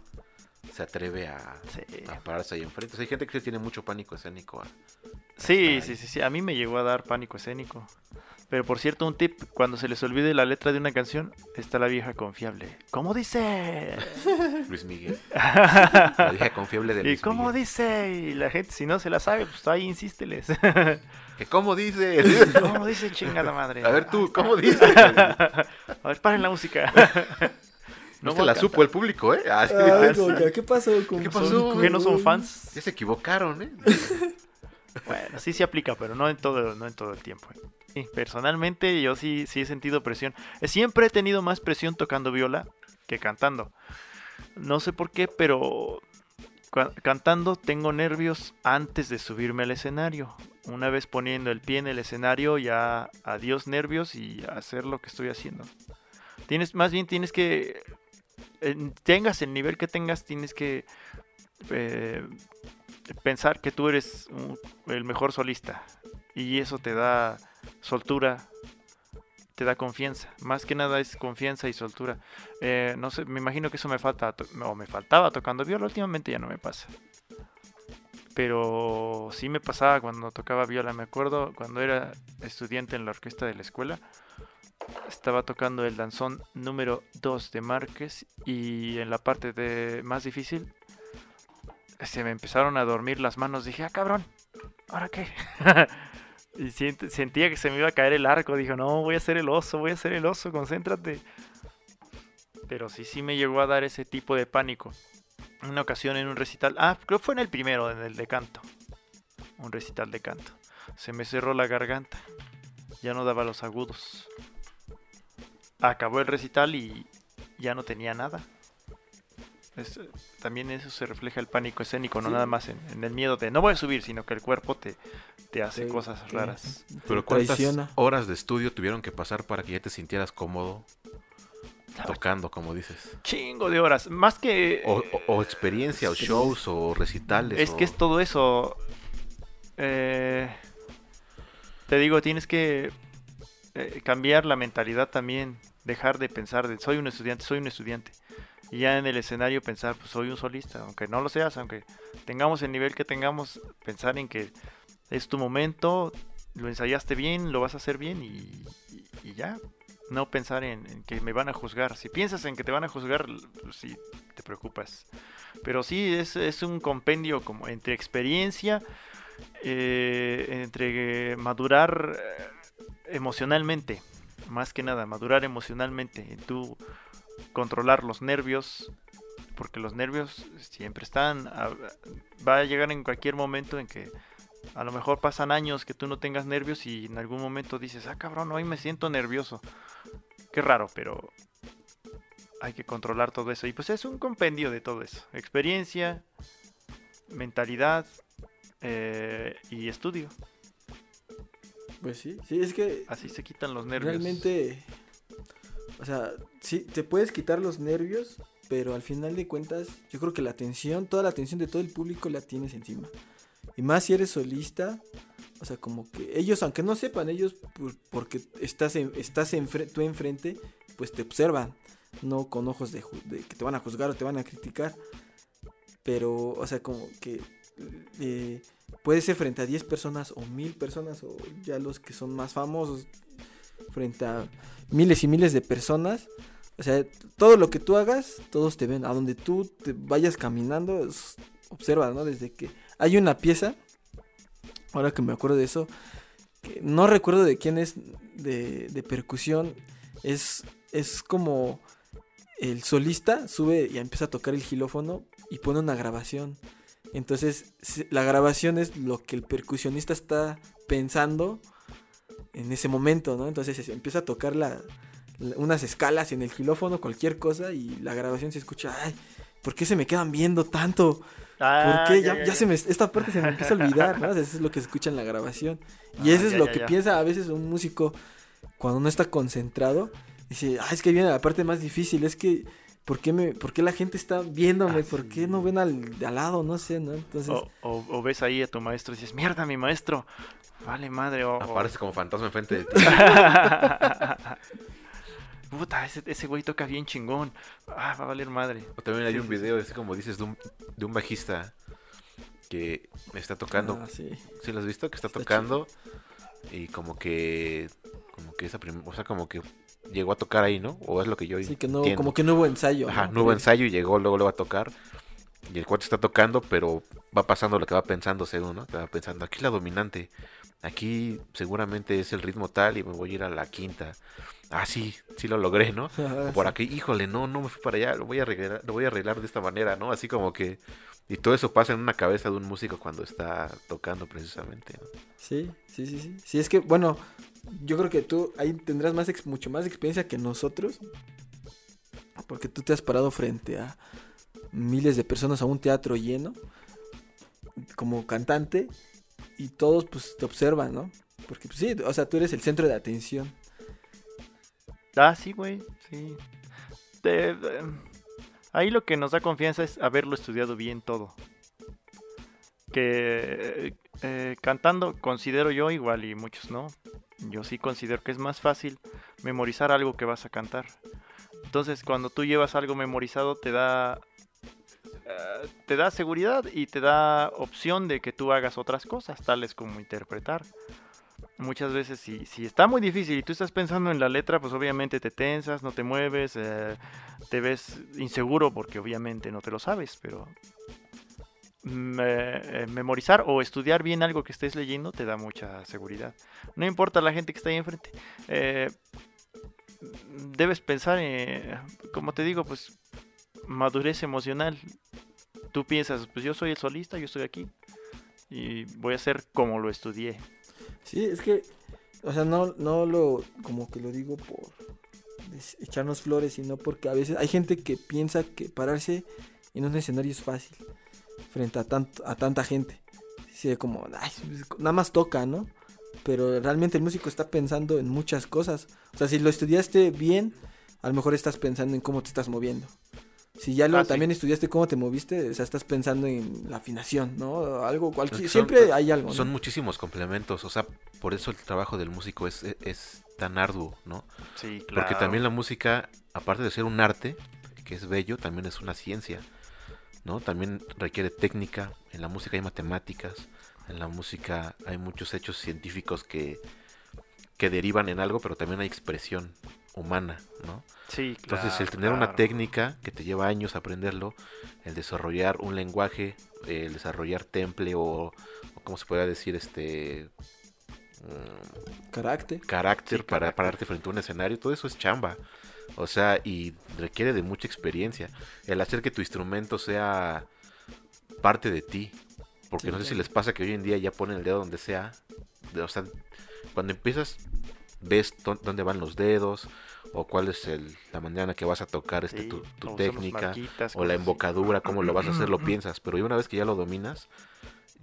se atreve a, pararse ahí enfrente. hay gente que tiene mucho pánico escénico. sí, sí, sí, sí. A mí me llegó a dar pánico escénico. Pero por cierto, un tip, cuando se les olvide la letra de una canción, está la vieja confiable. ¿Cómo dice? Luis Miguel. La vieja confiable de Luis ¿Y cómo dice? Y la gente, si no se la sabe, pues ahí insísteles. ¿Que ¿Cómo dice? ¿Cómo dice chingada madre? A ver tú, ¿cómo dice? A ver, paren la música. No se la supo el público, ¿eh? Ah, ¿Qué pasó? ¿Qué pasó? ¿Que no son fans? Ya se equivocaron, ¿eh? bueno, sí se aplica, pero no en todo, no en todo el tiempo. ¿eh? personalmente yo sí, sí he sentido presión. Siempre he tenido más presión tocando viola que cantando. No sé por qué, pero cantando tengo nervios antes de subirme al escenario. Una vez poniendo el pie en el escenario, ya adiós nervios y hacer lo que estoy haciendo. Tienes, más bien tienes que tengas el nivel que tengas, tienes que eh, pensar que tú eres el mejor solista. Y eso te da soltura, te da confianza. Más que nada es confianza y soltura. Eh, no sé, me imagino que eso me falta, o me faltaba tocando viola. Últimamente ya no me pasa. Pero sí me pasaba cuando tocaba viola. Me acuerdo cuando era estudiante en la orquesta de la escuela. Estaba tocando el danzón número 2 de Márquez y en la parte de más difícil se me empezaron a dormir las manos. Dije, ah, cabrón, ¿ahora qué? y sentía que se me iba a caer el arco. Dije, no, voy a ser el oso, voy a ser el oso, concéntrate. Pero sí, sí me llegó a dar ese tipo de pánico. Una ocasión en un recital, ah, creo que fue en el primero, en el de canto. Un recital de canto. Se me cerró la garganta. Ya no daba los agudos. Acabó el recital y ya no tenía nada también eso se refleja el pánico escénico, no nada más en, el miedo de no voy a subir, sino que el cuerpo te, te hace cosas raras. Pero ¿cuántas horas de estudio tuvieron que pasar para que ya te sintieras cómodo tocando, como dices? Chingo de horas, más que... O, experiencia, o shows, o recitales. Es que es todo eso. Eh, te digo, tienes que eh, cambiar la mentalidad también, dejar de pensar de soy un estudiante, soy un estudiante y ya en el escenario pensar, pues soy un solista, aunque no lo seas, aunque tengamos el nivel que tengamos, pensar en que es tu momento, lo ensayaste bien, lo vas a hacer bien y, ya. No pensar en, que me van a juzgar. Si piensas en que te van a juzgar, pues sí, te preocupas. Pero sí, es, es un compendio como entre experiencia, eh, entre madurar eh, emocionalmente, más que nada, madurar emocionalmente. Tú controlar los nervios, porque los nervios siempre están, va a llegar en cualquier momento en que a lo mejor pasan años que tú no tengas nervios y en algún momento dices, ah cabrón, hoy me siento nervioso. Qué raro, pero hay que controlar todo eso. Y pues es un compendio de todo eso. Experiencia, mentalidad eh, y estudio. Pues sí, sí, es que... Así se quitan los nervios. Realmente o sea, sí, te puedes quitar los nervios, pero al final de cuentas, yo creo que la atención, toda la atención de todo el público la tienes encima. Y más si eres solista, o sea, como que ellos, aunque no sepan, ellos, porque estás, en, estás tú enfrente, pues te observan, no con ojos de, que te van a juzgar o te van a criticar. Pero, o sea, como que eh, puede ser frente a 10 personas o mil personas o ya los que son más famosos frente a miles y miles de personas. O sea, todo lo que tú hagas, todos te ven. A donde tú te vayas caminando, observa, ¿no? Desde que hay una pieza, ahora que me acuerdo de eso, no recuerdo de quién es de, de percusión, es, es como el solista sube y empieza a tocar el gilófono y pone una grabación. Entonces, la grabación es lo que el percusionista está pensando en ese momento, ¿no? Entonces se empieza a tocar la, unas escalas en el gilófono, cualquier cosa, y la grabación se escucha, ay, ¿por qué se me quedan viendo tanto? Ah, ¿Por qué? Ya, se me, esta parte se me empieza a olvidar, ¿no? Eso es lo que se escucha en la grabación. Y ah, eso es lo que piensa a veces un músico cuando no está concentrado. Dice, ay, es que viene la parte más difícil, es que ¿por qué, me, por qué la gente está viéndome? Ah, ¿Por qué no ven al, al lado? No sé, ¿no? Entonces... O, ves ahí a tu maestro y dices, mierda, mi maestro, vale madre. O, Aparece como fantasma enfrente de ti. Puta, ese, ese güey toca bien chingón. Ah, va a valer madre. O también hay un video, ese como dices, de un, de un bajista que está tocando. Ah, sí. ¿Sí lo has visto? Que está, tocando y como que como que esa o sea, como que llegó a tocar ahí, ¿no? O es lo que yo Sí, que no, como que no hubo ensayo. Ajá, no, hubo ensayo y llegó, luego lo va a tocar. Y el cuate está tocando, pero va pasando lo que va pensando según, ¿no? va pensando, aquí la dominante, aquí seguramente es el ritmo tal y me voy a ir a la quinta. Ah, sí, sí lo logré, ¿no? por aquí, híjole, no, no me fui para allá, lo voy a arreglar, lo voy a arreglar de esta manera, ¿no? Así como que y todo eso pasa en una cabeza de un músico cuando está tocando precisamente. ¿no? Sí, sí, sí, sí. Sí, es que, bueno, yo creo que tú ahí tendrás más mucho más experiencia que nosotros. Porque tú te has parado frente a miles de personas a un teatro lleno como cantante y todos pues te observan, ¿no? Porque pues, sí, o sea, tú eres el centro de atención. Ah, sí, güey, sí. ahí lo que nos da confianza es haberlo estudiado bien todo. Que eh, cantando considero yo igual y muchos no, yo sí considero que es más fácil memorizar algo que vas a cantar. Entonces, cuando tú llevas algo memorizado, te da eh, te da seguridad y te da opción de que tú hagas otras cosas, tales como interpretar. Muchas veces si, si está muy difícil y tú estás pensando en la letra, pues obviamente te tensas, no te mueves, eh, te ves inseguro porque obviamente no te lo sabes, pero eh, memorizar o estudiar bien algo que estés leyendo te da mucha seguridad. No importa la gente que está ahí enfrente. debes pensar, en, como te digo, pues madurez emocional. Tú piensas, pues yo soy el solista, yo estoy aquí y voy a hacer como lo estudié. Sí, es que, o sea, no, no lo, como que lo digo por echarnos flores, sino porque a veces hay gente que piensa que pararse en un escenario es fácil frente a, tanto, a tanta gente. Sí, como, pues, nada más toca, ¿no? Pero realmente el músico está pensando en muchas cosas. O sea, si lo estudiaste bien, a lo mejor estás pensando en cómo te estás moviendo. Si ya lo ah, también estudiaste cómo te moviste, o sea, estás pensando en la afinación, ¿no? Algo, cualquier, siempre hay algo. Son muchísimos complementos, o sea, por eso el trabajo del músico es, es, tan arduo, ¿no? Sí, claro. Porque también la música, aparte de ser un arte, que es bello, también es una ciencia, ¿no? También requiere técnica, en la música hay matemáticas, en la música hay muchos hechos científicos que, que derivan en algo, pero también hay expresión humana, ¿no? Sí, Entonces, el tener una técnica que te lleva años aprenderlo, el desarrollar un lenguaje, el desarrollar temple o, como se puede decir, este. Mm, carácter. Carácter para pararte frente a un escenario, todo eso es chamba. O sea, y requiere de mucha experiencia. El hacer que tu instrumento sea parte de ti. Porque no sé si les pasa que hoy en día ya ponen el dedo donde sea. O sea, cuando empiezas, ves dónde van los dedos, o cuál es el, la manera en que vas a tocar este, tu, técnica, o la embocadura, cómo lo vas a hacer, lo piensas, pero una vez que ya lo dominas,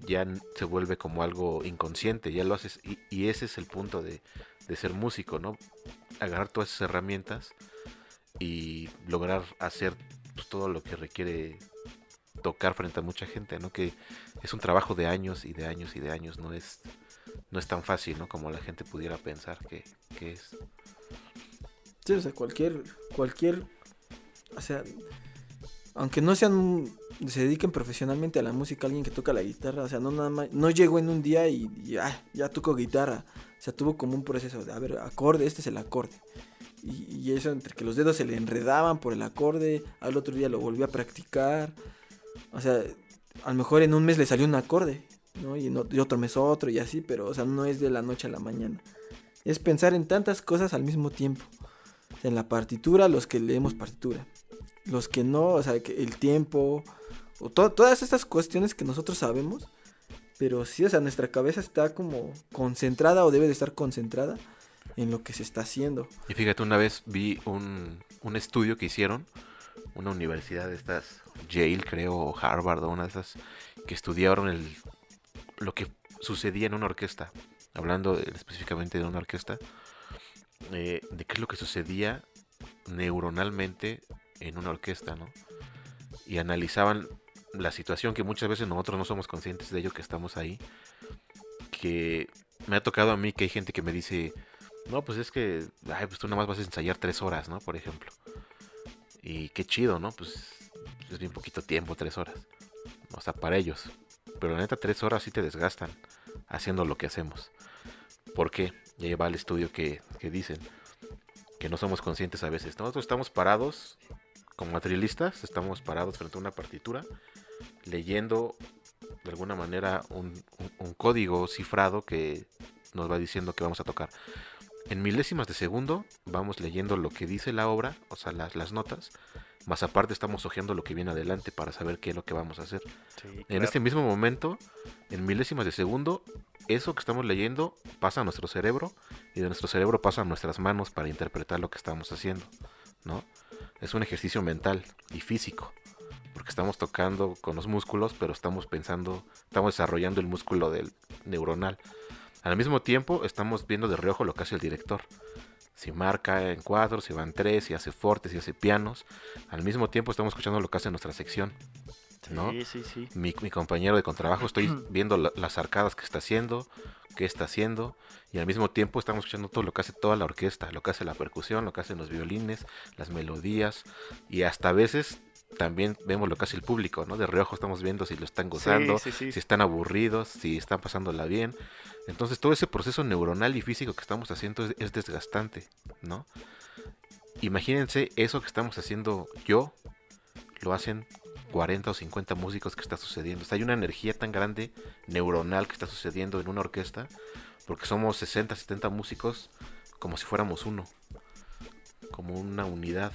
ya se vuelve como algo inconsciente, ya lo haces, y, ese es el punto de, ser músico, ¿no? Agarrar todas esas herramientas y lograr hacer pues, todo lo que requiere tocar frente a mucha gente, ¿no? Que es un trabajo de años y de años y de años, no es, no es tan fácil, ¿no? Como la gente pudiera pensar que, que es o sea, cualquier, cualquier, o sea, aunque no sean, se dediquen profesionalmente a la música, alguien que toca la guitarra, o sea, no nada más, no llegó en un día y, ya, ya tocó guitarra, o sea, tuvo como un proceso de, a ver, acorde, este es el acorde. Y, eso entre que los dedos se le enredaban por el acorde, al otro día lo volvió a practicar. O sea, a lo mejor en un mes le salió un acorde, ¿no? Y, y otro mes otro y así, pero, o sea, no es de la noche a la mañana. Es pensar en tantas cosas al mismo tiempo en la partitura, los que leemos partitura. Los que no, o sea, el tiempo, o todas estas cuestiones que nosotros sabemos, pero sí, o sea, nuestra cabeza está como concentrada o debe de estar concentrada en lo que se está haciendo. Y fíjate, una vez vi un, estudio que hicieron, una universidad de estas, Yale creo, o Harvard, o una de esas, que estudiaron el, lo que sucedía en una orquesta, hablando específicamente de una orquesta, eh, de qué es lo que sucedía neuronalmente en una orquesta, ¿no? Y analizaban la situación que muchas veces nosotros no somos conscientes de ello que estamos ahí. Que me ha tocado a mí que hay gente que me dice, no, pues es que, ay, pues tú nada más vas a ensayar tres horas, ¿no? Por ejemplo. Y qué chido, ¿no? Pues es bien poquito tiempo, tres horas. O sea, para ellos. Pero la neta, tres horas sí te desgastan haciendo lo que hacemos. ¿Por qué? Y ahí va el estudio que, dicen que no somos conscientes a veces. Nosotros estamos parados como materialistas, estamos parados frente a una partitura, leyendo de alguna manera un, código cifrado que nos va diciendo que vamos a tocar. En milésimas de segundo vamos leyendo lo que dice la obra, o sea, las, las notas, más aparte estamos hojeando lo que viene adelante para saber qué es lo que vamos a hacer. En este mismo momento, en milésimas de segundo, eso que estamos leyendo pasa a nuestro cerebro y de nuestro cerebro pasa a nuestras manos para interpretar lo que estamos haciendo, ¿no? Es un ejercicio mental y físico, porque estamos tocando con los músculos, pero estamos pensando, estamos desarrollando el músculo del neuronal. Al mismo tiempo, estamos viendo de reojo lo que hace el director. Si marca en cuadros, si van tres, si hace fortes, si hace pianos. Al mismo tiempo, estamos escuchando lo que hace nuestra sección. ¿no? Sí, sí, sí. Mi, compañero de contrabajo, estoy viendo las arcadas que está haciendo, qué está haciendo, y al mismo tiempo estamos escuchando todo lo que hace toda la orquesta, lo que hace la percusión, lo que hacen los violines, las melodías, y hasta a veces también vemos lo que hace el público, ¿no? De reojo estamos viendo si lo están gozando, Sí, sí, sí. si están aburridos, si están pasándola bien. Entonces todo ese proceso neuronal y físico que estamos haciendo es, es desgastante, ¿no? Imagínense eso que estamos haciendo yo, lo hacen 40 o 50 músicos que está sucediendo. O sea, hay una energía tan grande neuronal que está sucediendo en una orquesta, porque somos 60, 70 músicos como si fuéramos uno, como una unidad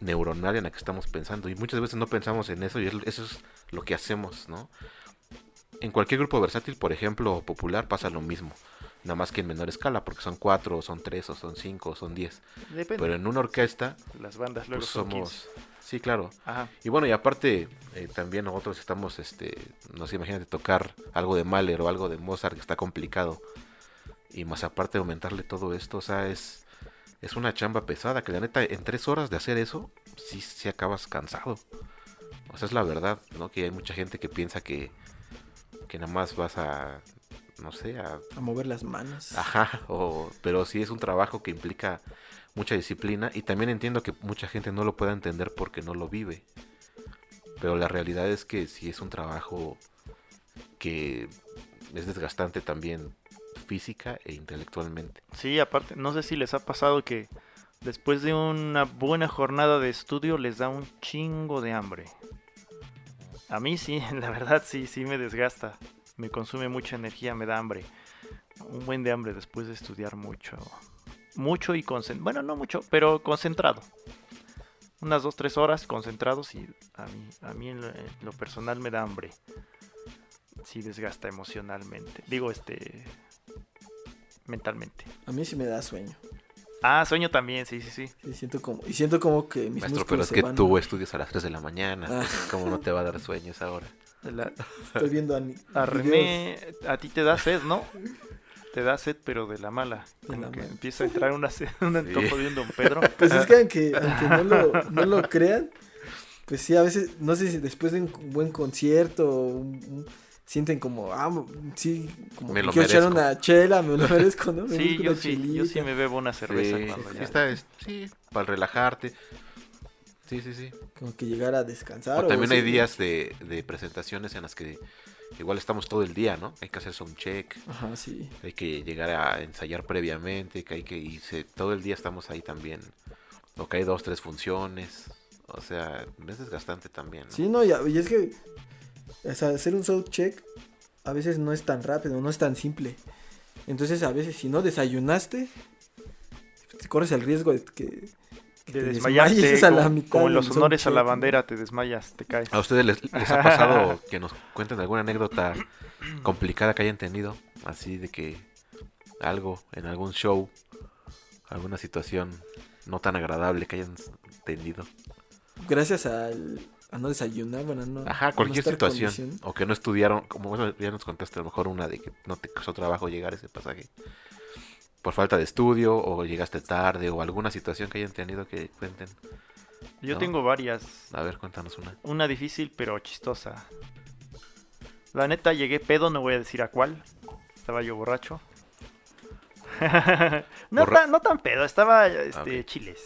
neuronal en la que estamos pensando. Y muchas veces no pensamos en eso y es- eso es lo que hacemos, ¿no? En cualquier grupo versátil, por ejemplo, popular, pasa lo mismo. Nada más que en menor escala, porque son cuatro, o son tres, o son cinco, o son diez. Depende. Pero en una orquesta, Las bandas luego pues son somos... 15. Sí, claro. Ajá. Y bueno, y aparte, eh, también nosotros estamos, este, no sé, imagínate tocar algo de Mahler o algo de Mozart que está complicado. Y más aparte aumentarle todo esto, o sea, es, es una chamba pesada, que la neta, en tres horas de hacer eso, sí, sí acabas cansado. O sea, es la verdad, ¿no? Que hay mucha gente que piensa que, que nada más vas a, no sé, a A mover las manos. Ajá, o, pero sí es un trabajo que implica mucha disciplina y también entiendo que mucha gente no lo pueda entender porque no lo vive. Pero la realidad es que sí es un trabajo que es desgastante también física e intelectualmente. Sí, aparte, no sé si les ha pasado que después de una buena jornada de estudio les da un chingo de hambre. A mí sí, la verdad sí, sí me desgasta. Me consume mucha energía, me da hambre. Un buen de hambre después de estudiar mucho. Mucho y concentrado. Bueno, no mucho, pero concentrado. Unas dos, tres horas concentrados y a mí, a mí en lo, lo personal me da hambre. Sí desgasta emocionalmente. Digo, este... Mentalmente. A mí sí me da sueño. Ah, sueño también, sí, sí, sí. Sí, siento como, y siento como que mis Maestro, pero es que van. tú estudias a las 3 de la mañana. Ah. ¿Cómo no te va a dar sueño esa hora? La- Estoy viendo a, ni- a. René, a ti te da sed, ¿no? Te da sed, pero de la mala. De Como la que mala. empieza a entrar una sed, un antojo Sí. de un Don Pedro. Pues es que aunque, aunque no, lo, no lo crean, pues sí, a veces, no sé si después de un buen concierto, un- un- sienten como, ah, sí, como Me que lo quiero echar merezco. una chela, me lo merezco, ¿no? Me Sí, merezco yo sí, yo sí me bebo una cerveza sí, cuando sí, ya- está, es- sí, para relajarte. Sí, sí, sí. Como que llegar a descansar. O también sí. hay días de, de presentaciones en las que igual estamos todo el día, ¿no? Hay que hacer check, Ajá, sí. hay que llegar a ensayar previamente, que hay que irse, todo el día estamos ahí también. O que hay dos, tres funciones. O sea, es desgastante también. ¿no? Sí, no, y es que o sea, hacer un sound check a veces no es tan rápido, no es tan simple. Entonces, a veces si no desayunaste, te corres el riesgo de que, que Te te desmayaste, a la como, mitad como en del los honores a la bandera, te desmayas, te caes. ¿A ustedes les, les ha pasado que nos cuenten alguna anécdota complicada que hayan tenido? Así de que algo en algún show, alguna situación no tan agradable que hayan tenido. Gracias al, a no desayunar, bueno, no. Ajá, no cualquier estar situación. condición- O que no estudiaron, como bueno, ya nos contaste a lo mejor una de que no te costó trabajo llegar a ese pasaje. Por falta de estudio, o llegaste tarde, o alguna situación que hayan tenido que cuenten. Yo ¿no? tengo varias. A ver, cuéntanos una. Una difícil, pero chistosa. La neta, llegué pedo, no voy a decir a cuál. Estaba yo borracho. no, Borra- tan, no tan pedo, estaba este, ok. chiles.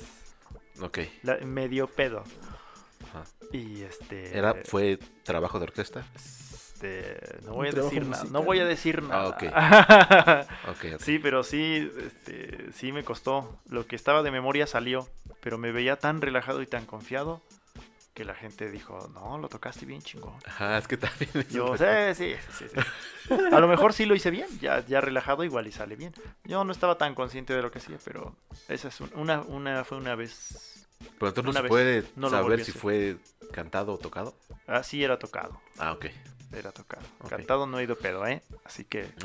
Ok. La- medio pedo. Ajá. Y este. Era, ¿Fue trabajo de orquesta? este, no voy a decir nada. No voy a decir Ah, nada. Ok, ok. sí, pero sí, este, sí me costó. Lo que estaba de memoria salió, pero me veía tan relajado y tan confiado que la gente dijo, no, lo tocaste bien chingón. Ajá, es que también es Yo, sí, sí, sí, sí. A lo mejor sí lo hice bien, ya, ya relajado igual y sale bien. Yo no estaba tan consciente de lo que hacía, pero esa es un- una, una, fue una vez, Pero entonces no una se vez. puede No saber si fue cantado o tocado. así era tocado, Ah, ok. era tocado. Cantado no he ido pedo, ¿eh? Así que...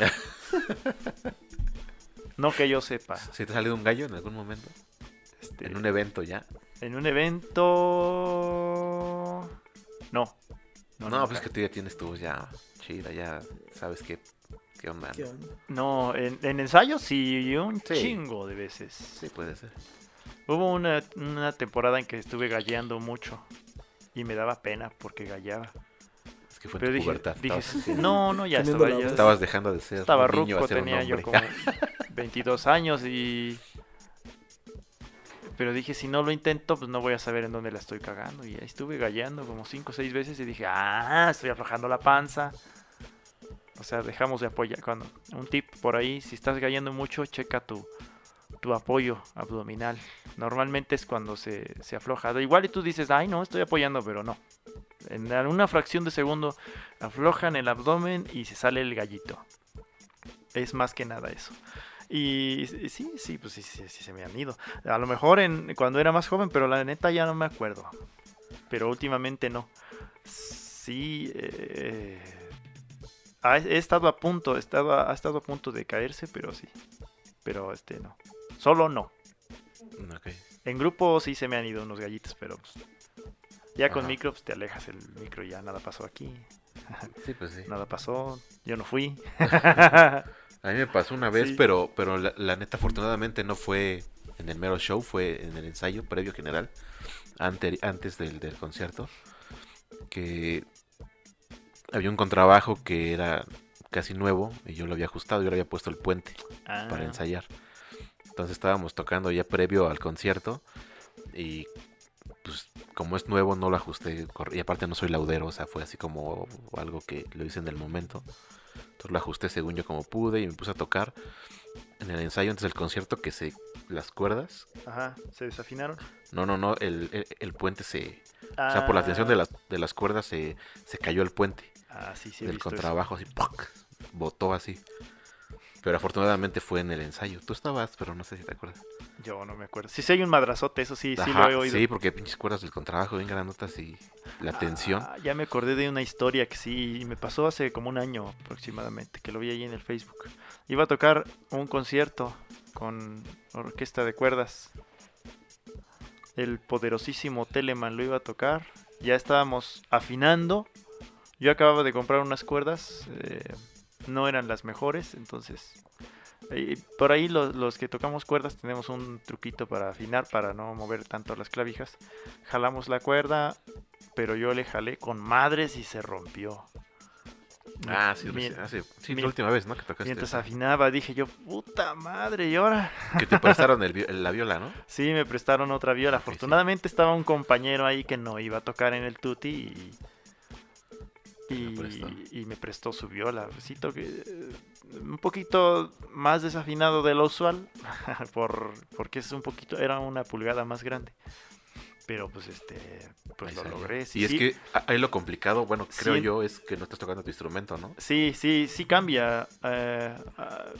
no que yo sepa. ¿Se te ha salido un gallo en algún momento? este, En un evento ya. en un evento... No. No, pues es que tú ya tienes tu voz ya chida, ya sabes qué, qué onda. ¿Qué ¿no? onda? No, en, en ensayos sí, un Sí. chingo de veces. Sí, puede ser. Hubo una, una temporada en que estuve galleando mucho y me daba pena porque galleaba. Es que fue en Pero tu dije, pubertad. dije, no, no, ya estaba ya. estabas dejando de ser Estaba niño ruco, a ser un tenía yo como 22 años y Pero dije, si no lo intento, pues no voy a saber en dónde la estoy cagando. Y ahí estuve galleando como cinco o seis veces y dije, ah, estoy aflojando la panza. O sea, dejamos de apoyar. Cuando, un tip por ahí, si estás gallando mucho, checa tu, tu apoyo abdominal. Normalmente es cuando se, se afloja. Igual y tú dices, ay no, estoy apoyando, pero no. En una fracción de segundo aflojan el abdomen y se sale el gallito. Es más que nada eso. Y sí, sí, pues sí, sí, se me han ido. A lo mejor en, cuando era más joven, pero la neta ya no me acuerdo. Pero últimamente no. Sí, eh, he estado a punto, he estado ha estado a punto de caerse, pero sí. Pero este no. Solo no. En grupo sí se me han ido unos gallitos, pero pues, ya con micro pues, te alejas el micro y ya nada pasó aquí. Sí, pues sí. Nada pasó, yo no fui. A mí me pasó una vez, pero, pero la, neta afortunadamente no fue en el mero show, fue en el ensayo previo general, antes del, del concierto, que había un contrabajo que era casi nuevo y yo lo había ajustado, yo le había puesto el puente para ah. ensayar. Entonces estábamos tocando ya previo al concierto y pues como es nuevo no lo ajusté y aparte no soy laudero, o sea, fue así como algo que lo hice en el momento. Entonces lo ajusté según yo como pude y me puse a tocar en el ensayo antes del concierto que se las cuerdas. Ajá, ¿se desafinaron? No, no, no, el, el, puente se... O sea, por la tensión de ah. las, de las cuerdas se, se cayó el puente. Ah, sí, sí. Del contrabajo, así, ¡puc! botó así. Pero afortunadamente fue en el ensayo. Tú estabas, pero no sé si te acuerdas. Yo no me acuerdo. Si sí, hay un madrazote, eso sí, sí lo he oído. Sí, porque pinches cuerdas del contrabajo bien granotas y la tensión. Ah, ya me acordé de una historia que sí me pasó hace como un año aproximadamente, que lo vi ahí en el Facebook. Iba a tocar un concierto con orquesta de cuerdas. El poderosísimo Telemann lo iba a tocar. Ya estábamos afinando. Yo acababa de comprar unas cuerdas. Eh, no eran las mejores, entonces por ahí los, que tocamos cuerdas tenemos un truquito para afinar, para no mover tanto las clavijas. Jalamos la cuerda, pero yo le jalé con madres y se rompió. Ah, sí, sí, la última vez, ¿no? Que tocaste. Mientras afinaba, dije yo, puta madre, ¿y ahora? Que te prestaron la viola, ¿no? Sí, me prestaron otra viola. Afortunadamente estaba un compañero ahí que no iba a tocar en el tutti y y, me prestó su viola. que eh, un poquito más desafinado de lo usual, por, porque es un poquito, era una pulgada más grande. Pero pues este, pues lo logré. y es que ahí lo complicado, bueno, creo yo, es que no estás tocando tu instrumento, ¿no? Sí, sí, sí cambia. Eh,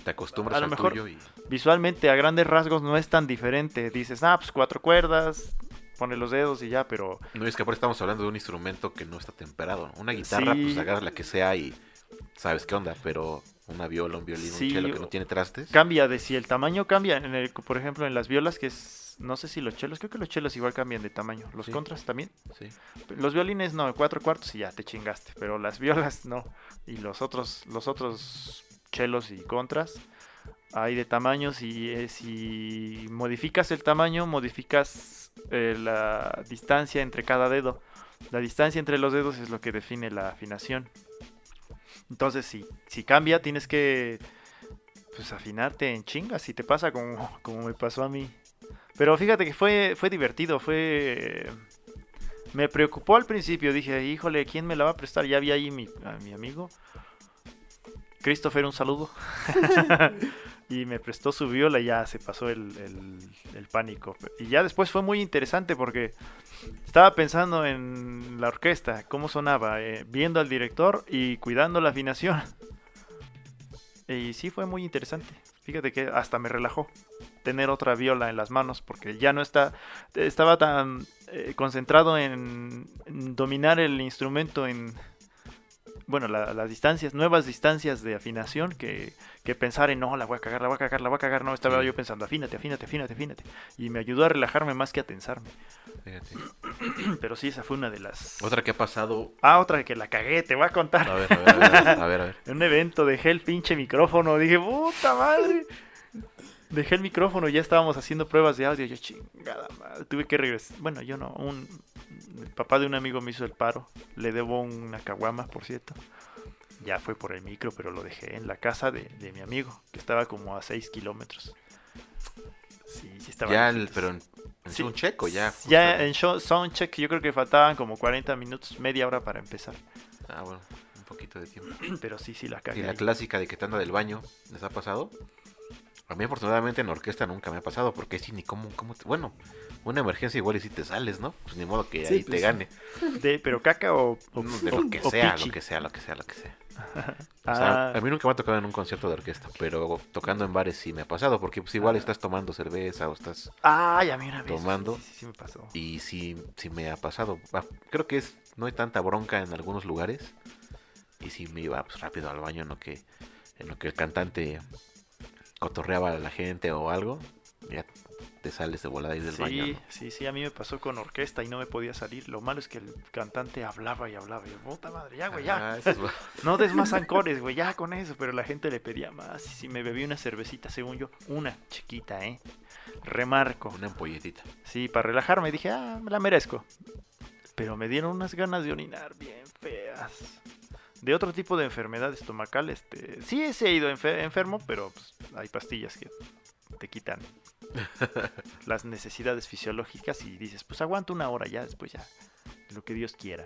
Te acostumbras a lo mejor, tuyo y... Visualmente, a grandes rasgos, no es tan diferente. Dices, ah, pues cuatro cuerdas, pone los dedos y ya, pero... No, es que ahora estamos hablando de un instrumento que no está temperado. Una guitarra, pues agarras la que sea y sabes qué onda, pero una viola, un violín, un chelo que no tiene trastes. Cambia de si el tamaño cambia, en el, por ejemplo, en las violas que es... No sé si los chelos, creo que los chelos igual cambian de tamaño. ¿Los contras también? Sí. Los violines no, cuatro cuartos y ya te chingaste, pero las violas no. Y los otros, los otros chelos y contras hay de tamaños y eh, si modificas el tamaño, modificas eh, la distancia entre cada dedo. La distancia entre los dedos es lo que define la afinación. Entonces, si, si cambia, tienes que pues, afinarte en chingas. Si te pasa como, como me pasó a mí. Pero fíjate que fue, fue divertido, fue... Me preocupó al principio, dije, híjole, ¿quién me la va a prestar? Ya vi ahí mi, a mi amigo. Christopher, un saludo. y me prestó su viola y ya se pasó el, pánico. Y ya después fue muy interesante porque estaba pensando en la orquesta, cómo sonaba, eh, viendo al director y cuidando la afinación. Y sí fue muy interesante. Fíjate que hasta me relajó tener otra viola en las manos porque ya no está estaba tan eh, concentrado en, dominar el instrumento en bueno, las distancias, nuevas distancias de afinación que, pensar en, no, la voy a cagar, la voy a cagar, la voy a cagar. No, estaba yo pensando, afínate, afínate, afínate, afínate. Y me ayudó a relajarme más que a tensarme. Fíjate. Pero sí, esa fue una de las... Otra que ha pasado... Ah, otra que la cagué, te voy a contar. A ver, a ver, a ver. A ver, en un evento dejé el pinche micrófono, dije, puta madre. Dejé el micrófono, ya estábamos haciendo pruebas de audio. Yo, chingada madre, tuve que regresar. Bueno, yo no, un, el papá de un amigo me hizo el paro. Le debo una caguama, por cierto. Ya fue por el micro, pero lo dejé en la casa de, mi amigo, que estaba como a 6 kilómetros. Sí, sí estaba. Ya, pero en, Sí, un checo ya. Ya en show, soundcheck yo creo que faltaban como 40 minutos, media hora para empezar. Ah, bueno, un poquito de tiempo. Pero sí, sí la cagué. Y la ahí. clásica de que te anda del baño, ¿les ha pasado? A mí afortunadamente en orquesta nunca me ha pasado porque sí ni cómo, cómo te- bueno, una emergencia igual y si te sales, ¿no? Pues ni modo que Sí, ahí te pues, gane. De, pero caca o, de lo que o sea, lo que sea, lo que sea, lo que sea. O sea, Ah, a mí nunca me ha tocado en un concierto de orquesta, pero tocando en bares sí me ha pasado, porque pues igual estás tomando cerveza o estás... ay, a mí una vez. tomando. Sí, sí, sí me pasó. Y sí, sí me ha pasado. Ah, Creo que es no hay tanta bronca en algunos lugares. Y sí me iba pues, rápido al baño en lo que, en lo que el cantante cotorreaba a la gente o algo. Ya te sales de volada ahí del sí, baño. ¿no? sí, sí, a mí me pasó con orquesta y no me podía salir. Lo malo es que el cantante hablaba y hablaba. Y yo, puta madre, ya, güey, ya. Ah, es No des más ancores, güey, ya con eso. Pero la gente le pedía más. Y si me bebí una cervecita, según yo, una chiquita, ¿eh? Remarco. una ampolletita. Sí, para relajarme dije, ah, me la merezco. Pero me dieron unas ganas de orinar bien feas. De otro tipo de enfermedad estomacal, este, sí he sido enfe- enfermo, pero pues, hay pastillas que te quitan las necesidades fisiológicas y dices, pues aguanto una hora ya, después ya, lo que Dios quiera.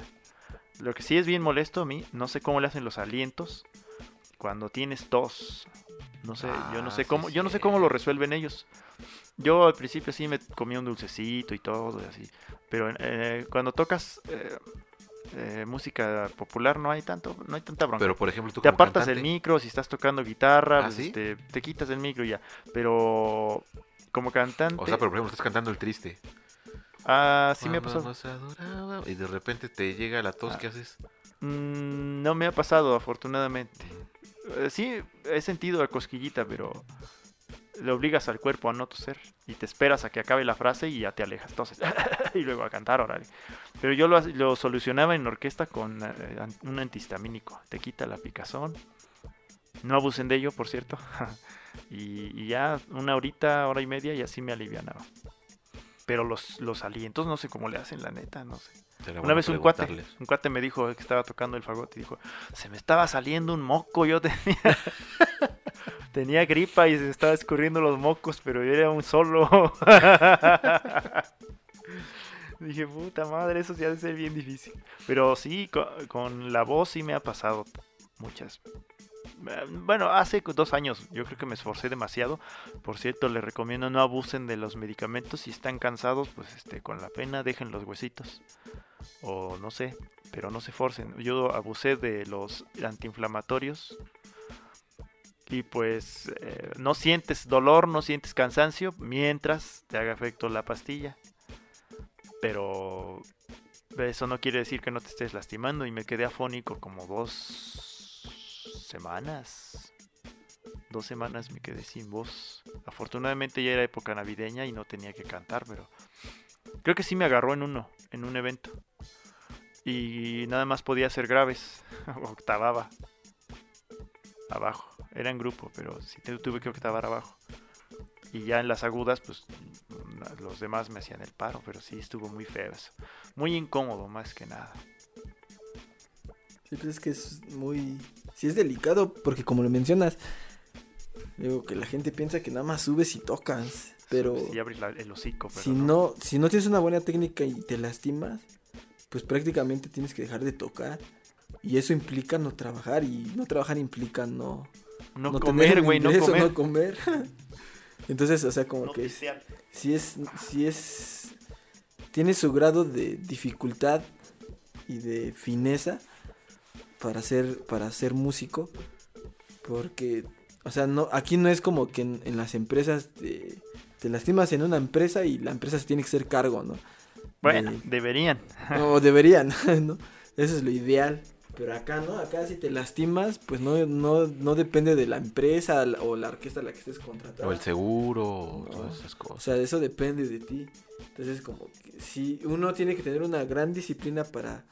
Lo que sí es bien molesto a mí, no sé cómo le hacen los alientos cuando tienes tos. No sé, yo no Ah, sé sí, cómo, yo no sé cómo lo resuelven ellos. Yo al principio sí me comía un dulcecito y todo y así, pero eh, cuando tocas eh, eh, música popular no hay tanto, no hay tanta bronca. Pero por ejemplo, tú te como apartas del cantante, micro, si estás tocando guitarra, ¿Ah, pues, sí? este, te quitas del micro y ya. Pero como cantante, O sea, pero por ejemplo, estás cantando el triste. ah, sí me ha pasado. nos adoraba, Y de repente te llega la tos, Ah. ¿qué haces? Mm, no me ha pasado, afortunadamente. Eh, sí, he sentido la cosquillita, pero le obligas al cuerpo a no toser y te esperas a que acabe la frase y ya te alejas. Entonces, y luego a cantar, órale. Pero yo lo, solucionaba en orquesta con eh, un antihistamínico. Te quita la picazón. No abusen de ello, por cierto. y, y ya una horita, hora y media y así me alivianaba. Pero los, los alientos no sé cómo le hacen, la neta, no sé. Será Una vez un cuate, un cuate me dijo que estaba tocando el fagote y dijo, se me estaba saliendo un moco, yo tenía, tenía gripa y se me estaba escurriendo los mocos, pero yo era un solo. Dije, puta madre, eso sí ha de ser bien difícil. Pero sí, co- con, la voz sí me ha pasado muchas. Eh, Bueno, hace dos años yo creo que me esforcé demasiado. Por cierto, les recomiendo no abusen de los medicamentos. Si están cansados, pues este, con la pena dejen los huesitos o no sé, pero no se forcen. Yo abusé de los antiinflamatorios y pues eh, no sientes dolor, no sientes cansancio mientras te haga efecto la pastilla. Pero eso no quiere decir que no te estés lastimando y me quedé afónico como dos semanas. Dos semanas me quedé sin voz. Afortunadamente ya era época navideña y no tenía que cantar, pero creo que sí me agarró en uno, en un evento. Y nada más podía ser graves. Octavaba. Abajo. Era en grupo, pero sí tuve que octavar abajo. Y ya en las agudas, pues los demás me hacían el paro, pero sí estuvo muy feo eso. Muy incómodo, más que nada. Sí, pues es que es muy... Sí es delicado porque como lo mencionas, digo que la gente piensa que nada más subes y tocas, pero Si abres la- el hocico, pero si no, si no tienes una buena técnica y te lastimas, pues prácticamente tienes que dejar de tocar. Y eso implica no trabajar y no trabajar implica no... No, no comer, güey, no comer. no comer. Entonces, o sea, como No que si es, si es, tiene su grado de dificultad y de fineza para ser, para ser músico, porque, o sea, no, aquí no es como que en, en las empresas te, te lastimas en una empresa y la empresa se tiene que hacer cargo, ¿no? Bueno, De- deberían. o deberían, ¿no? Eso es lo ideal. Pero acá no, acá si te lastimas, pues no, no, no depende de la empresa o la orquesta a la que estés contratado. O el seguro, o No. todas esas O cosas. sea, eso depende de ti. Entonces, como que si uno tiene que tener una gran disciplina para,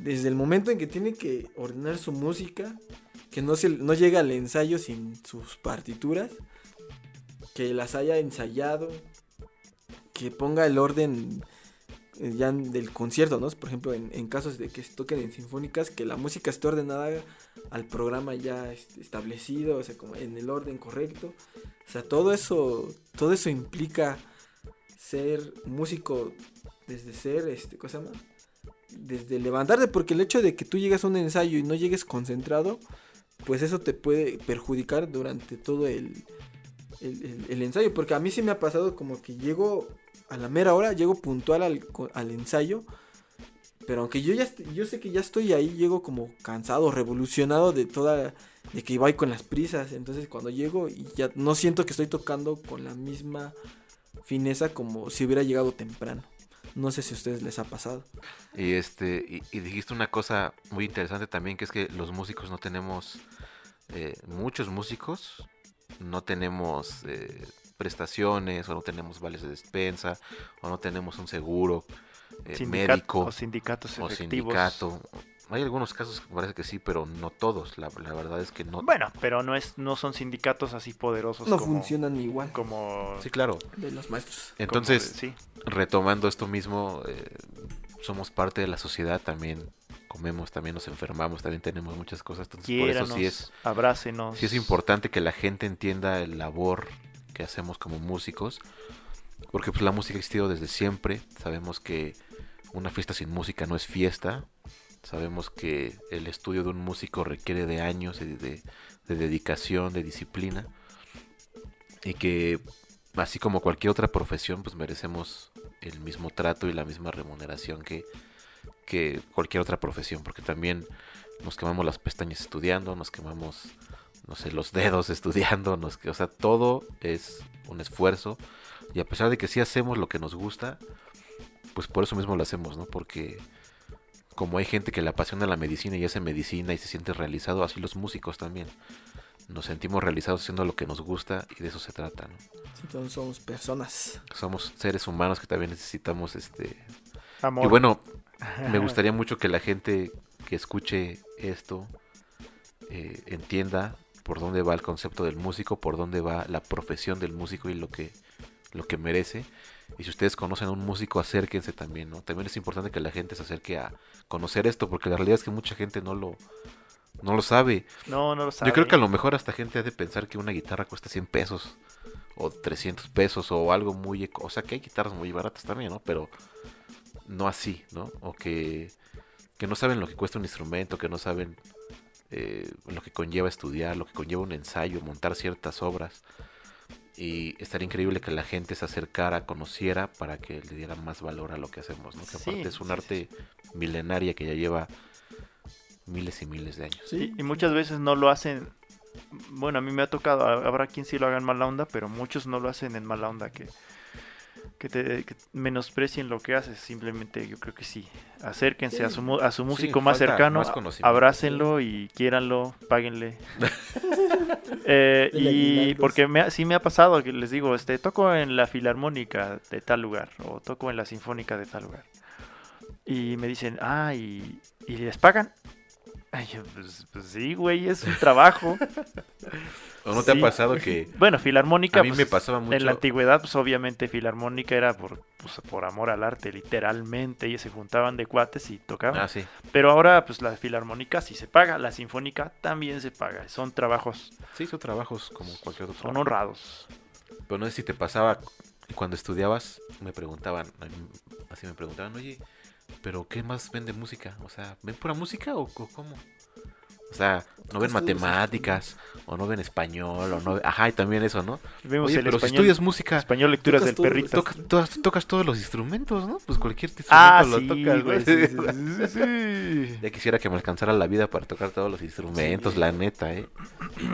desde el momento en que tiene que ordenar su música, que no, se, no llega al ensayo sin sus partituras, que las haya ensayado, que ponga el orden ya del concierto, ¿no? Por ejemplo, en, en casos de que se toquen en sinfónicas, que la música esté ordenada al programa ya este, establecido, o sea, como en el orden correcto. O sea, todo eso, todo eso implica ser músico desde ser, este, cosa más, desde levantarte, porque el hecho de que tú llegues a un ensayo y no llegues concentrado, pues eso te puede perjudicar durante todo el, el, ensayo, porque a mí sí me ha pasado como que llego a la mera hora, llego puntual al, al ensayo, pero aunque yo ya yo sé que ya estoy ahí, llego como cansado, revolucionado de toda de que iba con las prisas, entonces cuando llego y ya no siento que estoy tocando con la misma fineza como si hubiera llegado temprano. No sé si a ustedes les ha pasado. Y este y, dijiste una cosa muy interesante también que es que los músicos no tenemos eh, muchos músicos no tenemos eh, prestaciones o no tenemos vales de despensa o no tenemos un seguro eh, médico o sindicatos o sindicato hay algunos casos que parece que sí, pero no todos. La, verdad es que no. Bueno, pero no es, no son sindicatos así poderosos. No funcionan igual. Como. Sí, claro. De los maestros. Entonces, sí. retomando esto mismo, eh, somos parte de la sociedad también. Comemos, también nos enfermamos, también tenemos muchas cosas. Entonces, por eso sí es. Abrácenos. Sí es importante que la gente entienda el labor que hacemos como músicos. Porque pues la música ha existido desde siempre. Sabemos que una fiesta sin música no es fiesta Sabemos que el estudio de un músico requiere de años de, dedicación, de disciplina. Y que así como cualquier otra profesión, pues merecemos el mismo trato y la misma remuneración que, que cualquier otra profesión. Porque también nos quemamos las pestañas estudiando, nos quemamos, no sé, los dedos estudiando. Nos, o sea, todo es un esfuerzo. Y a pesar de que sí hacemos lo que nos gusta, pues por eso mismo lo hacemos, ¿no? Porque como hay gente que le apasiona la medicina y hace medicina y se siente realizado, así los músicos también. Nos sentimos realizados haciendo lo que nos gusta y de eso se trata, ¿no? Sí, todos somos personas. Somos seres humanos que también necesitamos este Amor. Y bueno, me gustaría mucho que la gente que escuche esto eh, entienda por dónde va el concepto del músico, por dónde va la profesión del músico y lo que, lo que merece y si ustedes conocen a un músico, acérquense también, ¿no? También es importante que la gente se acerque a conocer esto, porque la realidad es que mucha gente no lo, no lo sabe. No, no lo sabe. Yo creo que a lo mejor hasta gente ha de pensar que una guitarra cuesta 100 pesos o 300 pesos o algo muy... O sea, que hay guitarras muy baratas también, ¿no? Pero no así, ¿no? O que, que no saben lo que cuesta un instrumento, que no saben eh, lo que conlleva estudiar, lo que conlleva un ensayo, montar ciertas obras y estaría increíble que la gente se acercara, conociera para que le diera más valor a lo que hacemos, ¿no? Que aparte es un arte milenaria que ya lleva miles y miles de años. Sí, y muchas veces no lo hacen, bueno, a mí me ha tocado, habrá quien sí lo haga en mala onda, pero muchos no lo hacen en mala onda, que que te menosprecien lo que haces, simplemente yo creo que sí. Acérquense a su, a su músico más cercano, abrácenlo y quiéranlo, páguenle. eh, y porque me, sí me ha pasado que les digo, este toco en la filarmónica de tal lugar o toco en la sinfónica de tal lugar. Y me dicen, ah, ¿y, ¿y les pagan? Ay, pues, pues, sí, güey, es un trabajo. ¿O no te ha pasado que.? Bueno, Filarmónica. A mí me pues, pasaba mucho. En la antigüedad, pues obviamente Filarmónica era por, pues, por amor al arte, literalmente. Y se juntaban de cuates y tocaban. Ah, sí. Pero ahora, pues la Filarmónica sí se paga. La Sinfónica también se paga. Son trabajos. Sí, son trabajos como cualquier otro. Son honrados. Pero no sé si te pasaba cuando estudiabas, me preguntaban, así me preguntaban, oye, ¿pero qué más vende música? O sea, ¿ven pura música o cómo? O sea, no ven matemáticas, o no ven español, o no Ajá, y también eso, ¿no? Vemos el pero español, si estudias música... Español, lecturas del perrito. tocas, todos los instrumentos, ¿no? Pues cualquier ah, instrumento lo tocas, güey. ya quisiera que me alcanzara la vida para tocar todos los instrumentos, la neta, ¿eh?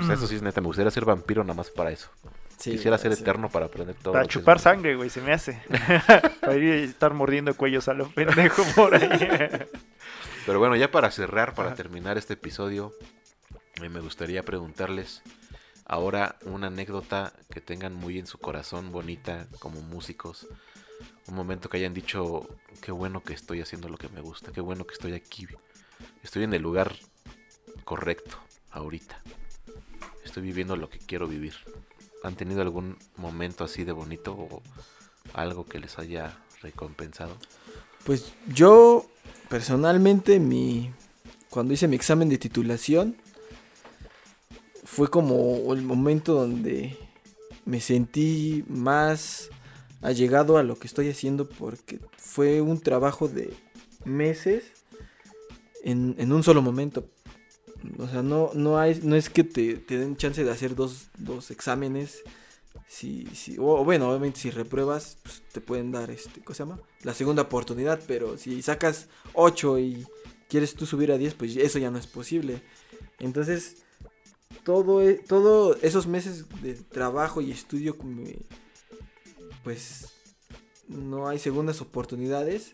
O sea, eso sí es neta. Me gustaría ser vampiro nada más para eso. Quisiera ser eterno para aprender todo. Para chupar sangre, güey, se me hace. para ir a estar mordiendo cuellos a lo pendejo por ahí. Pero bueno, ya para cerrar, para terminar este episodio, me gustaría preguntarles ahora una anécdota que tengan muy en su corazón, bonita, como músicos. Un momento que hayan dicho, qué bueno que estoy haciendo lo que me gusta, qué bueno que estoy aquí. Estoy en el lugar correcto ahorita. Estoy viviendo lo que quiero vivir. ¿Han tenido algún momento así de bonito o algo que les haya recompensado? Pues yo personalmente mi cuando hice mi examen de titulación fue como el momento donde me sentí más allegado a lo que estoy haciendo porque fue un trabajo de meses en, en un solo momento. O sea, no, no, hay, no es que te, te den chance de hacer dos, dos exámenes. Si, si, o bueno, obviamente si repruebas, pues te pueden dar, este, ¿cómo se llama? La segunda oportunidad, pero si sacas 8 y quieres tú subir a 10, pues eso ya no es posible. Entonces, todo, e- esos meses de trabajo y estudio, pues no hay segundas oportunidades.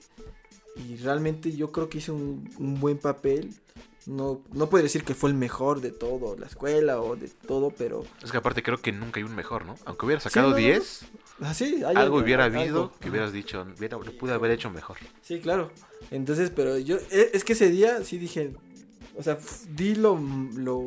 Y realmente yo creo que hice un buen papel. No, no puedo decir que fue el mejor de todo, la escuela o de todo, pero Es que aparte creo que nunca hay un mejor, ¿no? Aunque hubiera sacado no, 10, así hay algo hubiera algo. habido que hubieras dicho, hubiera, lo pude haber hecho mejor. Sí, claro. Entonces, pero yo, e- es que ese día sí dije, o sea, di lo, lo,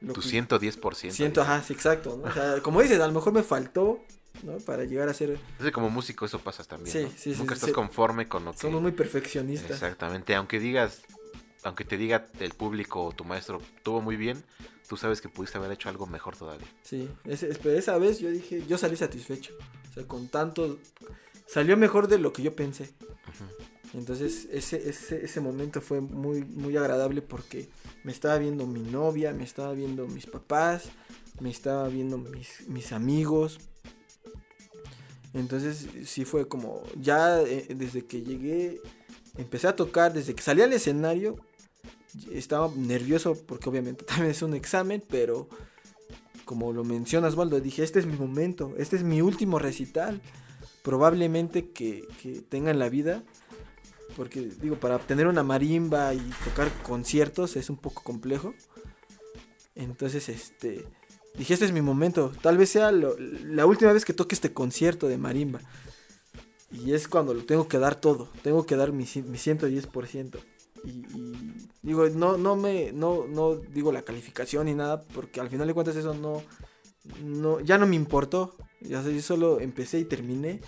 lo Tu que- 110%. Siento, ajá, sí, exacto, ¿no? O sea, como dices, a lo mejor me faltó, ¿no? Para llegar a ser, como músico eso pasa también. Sí, ¿no? sí, sí, Nunca sí, estás sí. conforme con lo que. somos muy perfeccionistas. Exactamente. Aunque digas, aunque te diga el público o tu maestro, tuvo muy bien, tú sabes que pudiste haber hecho algo mejor todavía. Sí, es- pero esa vez yo dije, yo salí satisfecho. O sea, con tanto, salió mejor de lo que yo pensé. Entonces, ese, ese, ese momento fue muy, muy agradable porque me estaba viendo mi novia, me estaba viendo mis papás, me estaba viendo mis, mis amigos. Entonces, sí fue como, ya eh, desde que llegué, empecé a tocar, desde que salí al escenario, estaba nervioso porque obviamente también es un examen, pero como lo mencionas, Waldo, dije, este es mi momento, este es mi último recital, probablemente que, que tenga en la vida, porque digo, para obtener una marimba y tocar conciertos es un poco complejo. Entonces, este, dije, este es mi momento, tal vez sea lo- la última vez que toque este concierto de marimba. Y es cuando lo tengo que dar todo, tengo que dar mi, mi 110%. Y, digo, no, no me, no, no digo la calificación ni nada, porque al final de cuentas eso no, no, ya no me importó. Ya yo solo empecé y terminé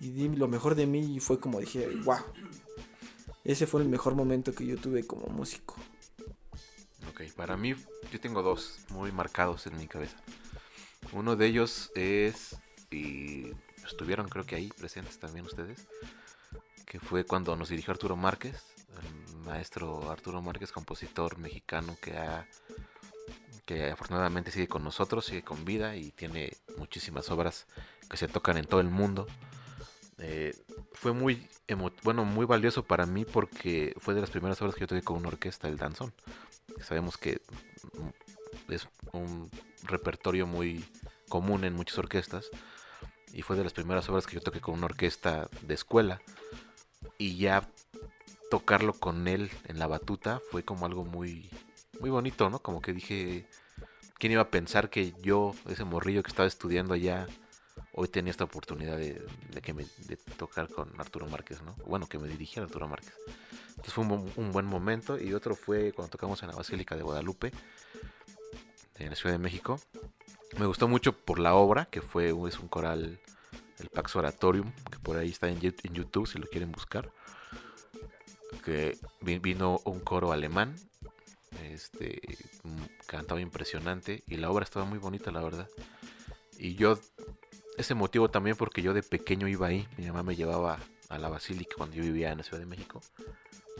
y di lo mejor de mí y fue como dije, wow. Ese fue el mejor momento que yo tuve como músico. Ok, para mí yo tengo dos muy marcados en mi cabeza. Uno de ellos es, y estuvieron creo que ahí presentes también ustedes, que fue cuando nos dirigió Arturo Márquez, el maestro Arturo Márquez, compositor mexicano que que afortunadamente sigue con nosotros, sigue con vida y tiene muchísimas obras que se tocan en todo el mundo. Eh, fue muy bueno, muy valioso para mí porque fue de las primeras obras que yo toqué con una orquesta, el danzón. Sabemos que es un repertorio muy común en muchas orquestas y fue de las primeras obras que yo toqué con una orquesta de escuela y ya tocarlo con él en la batuta fue como algo muy muy bonito, ¿no? Como que dije, ¿quién iba a pensar que yo, ese morrillo que estaba estudiando allá, hoy tenía esta oportunidad de, de que me, tocar con Arturo Márquez, ¿no? Bueno, que me dirigiera Arturo Márquez. Entonces fue un, bu- un buen momento y otro fue cuando tocamos en la Basílica de Guadalupe, en la Ciudad de México. Me gustó mucho por la obra, que fue es un coral, el Pax Oratorium, que por ahí está en YouTube si lo quieren buscar. Que vi- vino un coro alemán, este, cantaba impresionante y la obra estaba muy bonita, la verdad. Y yo, ese motivo también porque yo de pequeño iba ahí, mi mamá me llevaba a la Basílica cuando yo vivía en la Ciudad de México.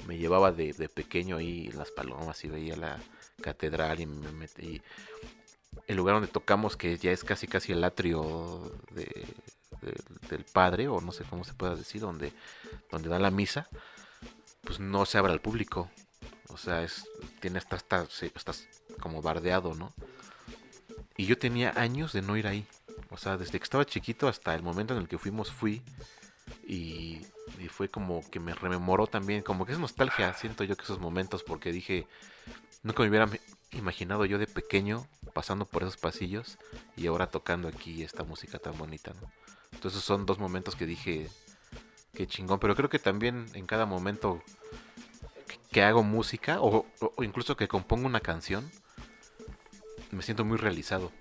Me llevaba de, de pequeño ahí las palomas y veía la catedral y me metí. El lugar donde tocamos, que ya es casi casi el atrio de- de- del padre, o no sé cómo se pueda decir, donde, donde da la misa, pues no se abre al público. O sea, es, tiene hasta, se- estás como bardeado, ¿no? Y yo tenía años de no ir ahí. O sea, desde que estaba chiquito hasta el momento en el que fuimos, fui. Y, y fue como que me rememoró también, como que es nostalgia, siento yo que esos momentos, porque dije, nunca me hubiera imaginado yo de pequeño pasando por esos pasillos y ahora tocando aquí esta música tan bonita, ¿no? Entonces son dos momentos que dije, qué chingón, pero creo que también en cada momento que- hago música o, incluso que compongo una canción, me siento muy realizado.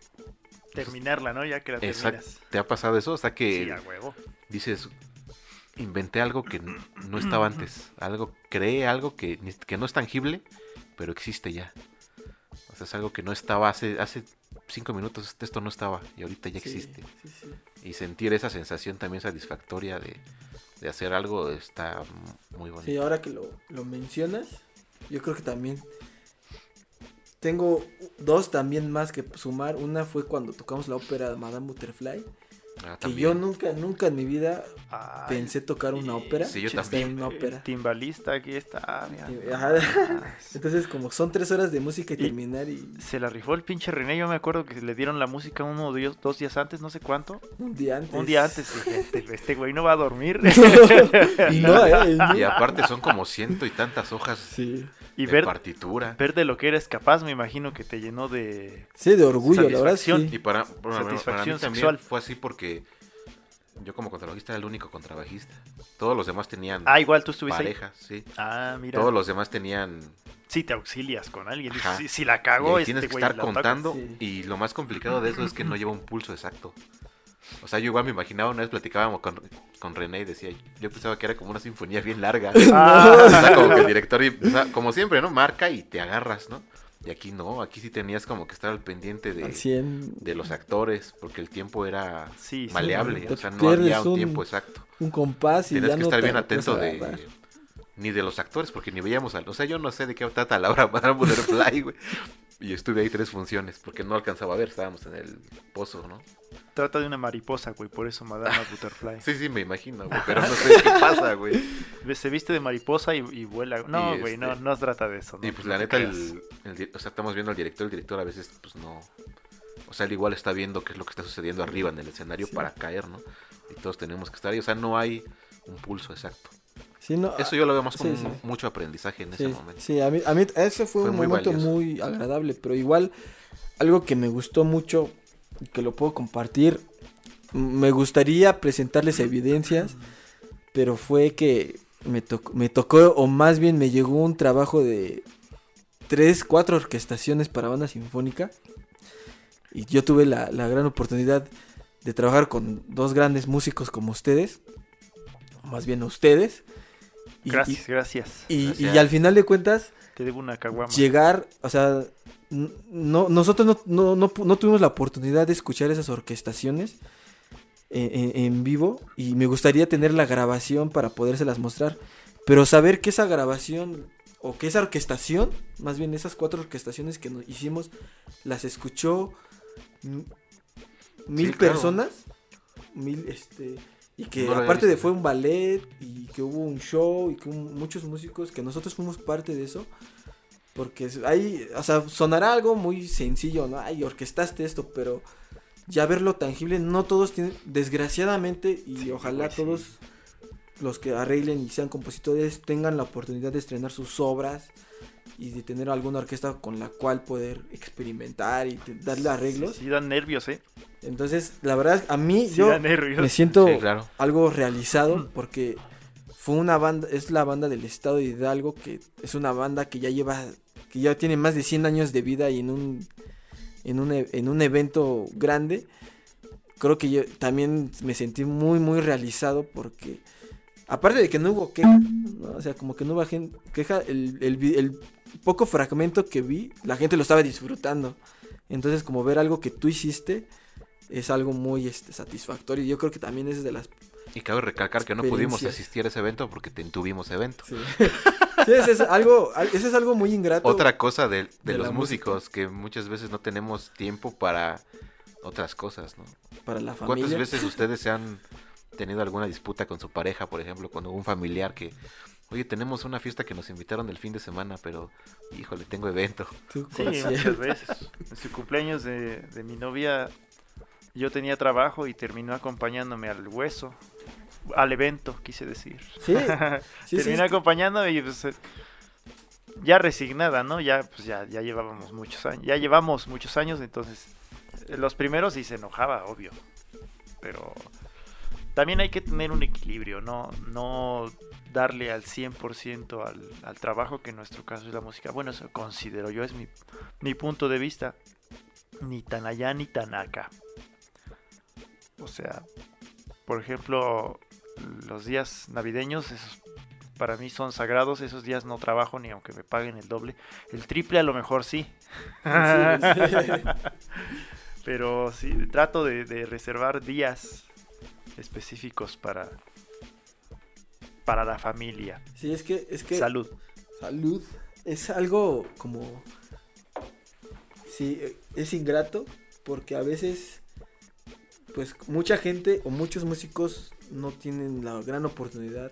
Terminarla, ¿no? Ya que la Exacto. terminas. ¿Te ha pasado eso? O sea que Sí, a huevo. dices, inventé algo que no estaba antes, algo, creé algo que, que no es tangible, pero existe ya. O sea, es algo que no estaba hace, hace cinco minutos esto no estaba y ahorita ya Sí, existe. sí, sí. Y sentir esa sensación también satisfactoria de, de hacer algo está muy bonito. Sí, ahora que lo, lo mencionas, yo creo que también tengo dos también más que sumar. Una fue cuando tocamos la ópera de Madame Butterfly, Ah, que yo nunca, nunca en mi vida Ay, pensé tocar una ópera. Sí, yo también. una ópera. timbalista aquí está. mira, ajá. Entonces, como son tres horas de música y, Y- terminar y Se la rifó el pinche René. Yo me acuerdo que le dieron la música uno o dos días antes, no sé cuánto. un día antes. Un día antes dije, este, este güey no va a dormir. y no, eh, no. Y aparte son como ciento y tantas hojas Sí. Y de ver, partitura. ver de lo que eres capaz, me imagino que te llenó de... Sí, de orgullo, la verdad. Satisfacción. Sí. Y para, bueno, para mí Satisfacción también sexual. fue así porque yo como contrabajista era el único contrabajista. Todos los demás tenían Ah, igual tú estuviste ahí. parejas, sí. Ah, mira. Todos los demás tenían... Si te auxilias con alguien. Si, si la y cagó, ahí este tienes que estar contando Sí. y lo más complicado de eso es que no lleva un pulso exacto. O sea, yo igual me imaginaba, una vez platicábamos con, con René y decía, yo pensaba que era como una sinfonía bien larga. Ah, O sea, como que el director, y- o sea, como siempre, ¿no? Marca y te agarras, ¿no? Y aquí no, aquí sí tenías como que estar al pendiente Al de, 100. de los actores, porque el tiempo era sí, maleable, o sea, no había un, un- tiempo exacto. Un compás y Tienes ya que no estar te bien atento de ni de los actores, porque ni veíamos al, o sea, yo no sé de qué trata la obra Madame Butterfly, güey. Y estuve ahí tres funciones, porque no alcanzaba a ver, estábamos en el pozo, ¿no? Trata de una mariposa, güey, por eso Madame Butterfly. Sí, sí, me imagino, güey, pero no sé qué pasa, güey. Se viste de mariposa y, y vuela. No, Y, güey, no, este, no trata de eso. Y no, pues no la neta, el, o sea, estamos viendo al director, el director a veces, pues no. O sea, él igual está viendo qué es lo que está sucediendo arriba en el escenario Sí. para caer, ¿no? Y todos tenemos que estar ahí, o sea, no hay un pulso exacto. Sí, no, Eso yo lo veo más como sí, sí. un- mucho aprendizaje en ese momento. sí, a mí, a mí ese fue, Fue un muy momento valioso. muy agradable, pero igual algo que me gustó mucho y que lo puedo compartir, me gustaría presentarles evidencias, pero fue que me, tocó, me tocó, o más bien me llegó un trabajo de tres, cuatro orquestaciones para banda sinfónica y yo tuve la, la gran oportunidad de trabajar con dos grandes músicos como ustedes, o más bien ustedes. Y- y- Gracias, gracias. y, Gracias. y al final de cuentas, Te debo una caguama. llegar, o sea, no, nosotros no, no, no no tuvimos la oportunidad de escuchar esas orquestaciones en, en- en vivo y me gustaría tener la grabación para podérselas mostrar, pero saber que esa grabación o que esa orquestación, más bien esas cuatro orquestaciones que nos hicimos, las escuchó mil Sí, claro. personas, mil, este, y que No aparte de fue un ballet y que hubo un show y que muchos músicos, que nosotros fuimos parte de eso, porque ahí, o sea, sonará algo muy sencillo, ¿no? Ay, orquestaste esto, pero ya verlo tangible, no todos tienen, desgraciadamente, y Sí, ojalá sí. todos los que arreglen y sean compositores tengan la oportunidad de estrenar sus obras y de tener alguna orquesta con la cual poder experimentar y te- darle arreglos. Sí, sí, dan nervios, ¿eh? Entonces, la verdad, a mí Sí, yo me siento Sí, claro. algo realizado porque fue una banda, es la banda del estado de Hidalgo que es una banda que ya lleva, que ya tiene más de 100 años de vida y en un, en un, e- en un evento grande, creo que yo también me sentí muy, muy realizado porque aparte de que no hubo queja, ¿no? o sea, como que no hubo queja, el, el vi- el poco fragmento que vi, la gente lo estaba disfrutando. Entonces, como ver algo que tú hiciste es algo muy este, satisfactorio. Yo creo que también es de las Y cabe recalcar que no pudimos asistir a ese evento porque te- tuvimos evento. Sí. Sí, ese es algo, al- ese es algo muy ingrato. Otra cosa de, de de los músicos, que muchas veces no tenemos tiempo para otras cosas, ¿no? para la ¿Cuántas familia. veces ustedes se han tenido alguna disputa con su pareja, por ejemplo, con un familiar que, oye, tenemos una fiesta que nos invitaron el fin de semana, pero, híjole, tengo evento. Sí, muchas veces. En su cumpleaños de, de mi novia, yo tenía trabajo y terminó acompañándome al hueso. Al evento, quise decir. Sí, sí, terminó acompañándome y pues, eh, ya resignada, ¿no? Ya, pues ya, ya llevábamos muchos años. Ya llevamos muchos años, entonces eh, los primeros sí se enojaba, obvio. Pero también hay que tener un equilibrio, no, no darle al 100% al, al trabajo, que en nuestro caso es la música. Bueno, eso considero yo, es mi, mi punto de vista. Ni tan allá ni tan acá. O sea, por ejemplo, los días navideños, esos para mí son sagrados, esos días no trabajo ni aunque me paguen el doble. El triple a lo mejor sí. Sí, sí. Pero sí, trato de, de reservar días específicos para, para la familia. Sí, es que, es que Salud. salud es algo como, sí, es ingrato porque a veces, pues mucha gente o muchos músicos no tienen la gran oportunidad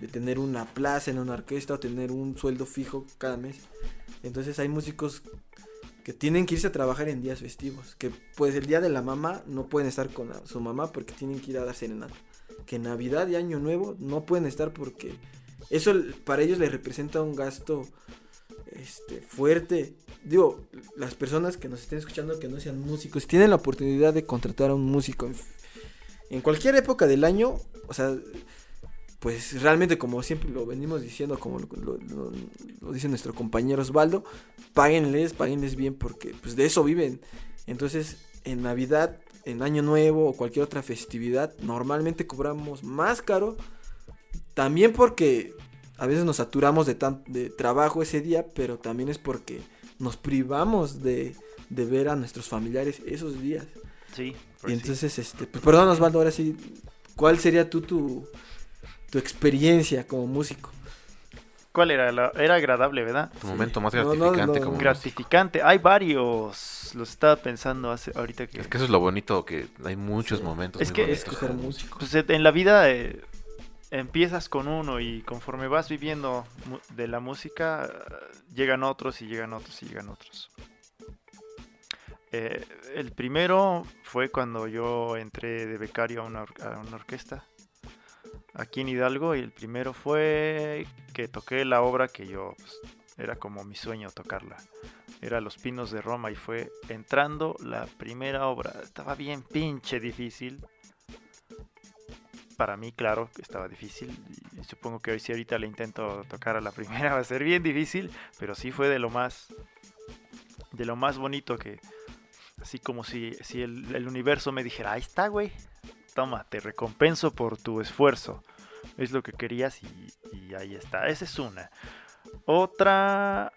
de tener una plaza en una orquesta o tener un sueldo fijo cada mes. Entonces hay músicos que tienen que irse a trabajar en días festivos, que pues el día de la mamá no pueden estar con su mamá porque tienen que ir a dar serenata. Que Navidad y Año Nuevo no pueden estar porque eso para ellos les representa un gasto este fuerte. Digo, las personas que nos estén escuchando que no sean músicos tienen la oportunidad de contratar a un músico en, cualquier época del año, o sea, pues realmente como siempre lo venimos diciendo, como lo dice nuestro compañero Osvaldo, páguenles, páguenles bien porque pues de eso viven. Entonces, en Navidad, en Año Nuevo o cualquier otra festividad, normalmente cobramos más caro. También porque a veces nos saturamos de, tan, de trabajo ese día, pero también es porque nos privamos de, de ver a nuestros familiares esos días. Sí. y pues sí. entonces, este, pues perdón Osvaldo, ahora sí, ¿cuál sería tú tu, tu experiencia como músico? ¿Cuál era? La- era agradable, ¿verdad? Tu momento más No, no, gratificante no. como Gratificante. Hay varios. Los estaba pensando hace, ahorita que... Es que eso es lo bonito, que hay muchos Sí. momentos Es muy que- bonitos músico. Pues en la vida eh, empiezas con uno y conforme vas viviendo de la música, llegan otros y llegan otros y llegan otros. Eh, el primero fue cuando yo entré de becario a una, or- a una orquesta aquí en Hidalgo y el primero fue que toqué la obra que yo pues, era como mi sueño tocarla. Era Los Pinos de Roma y fue entrando la primera obra. Estaba bien pinche difícil para mí, claro, estaba difícil. Y supongo que hoy si ahorita le intento tocar a la primera va a ser bien difícil, pero sí fue de lo más de lo más bonito que así como si, si el, el universo me dijera, ahí está, güey. Toma, te recompenso por tu esfuerzo. Es lo que querías y, y ahí está. Esa es una. Otra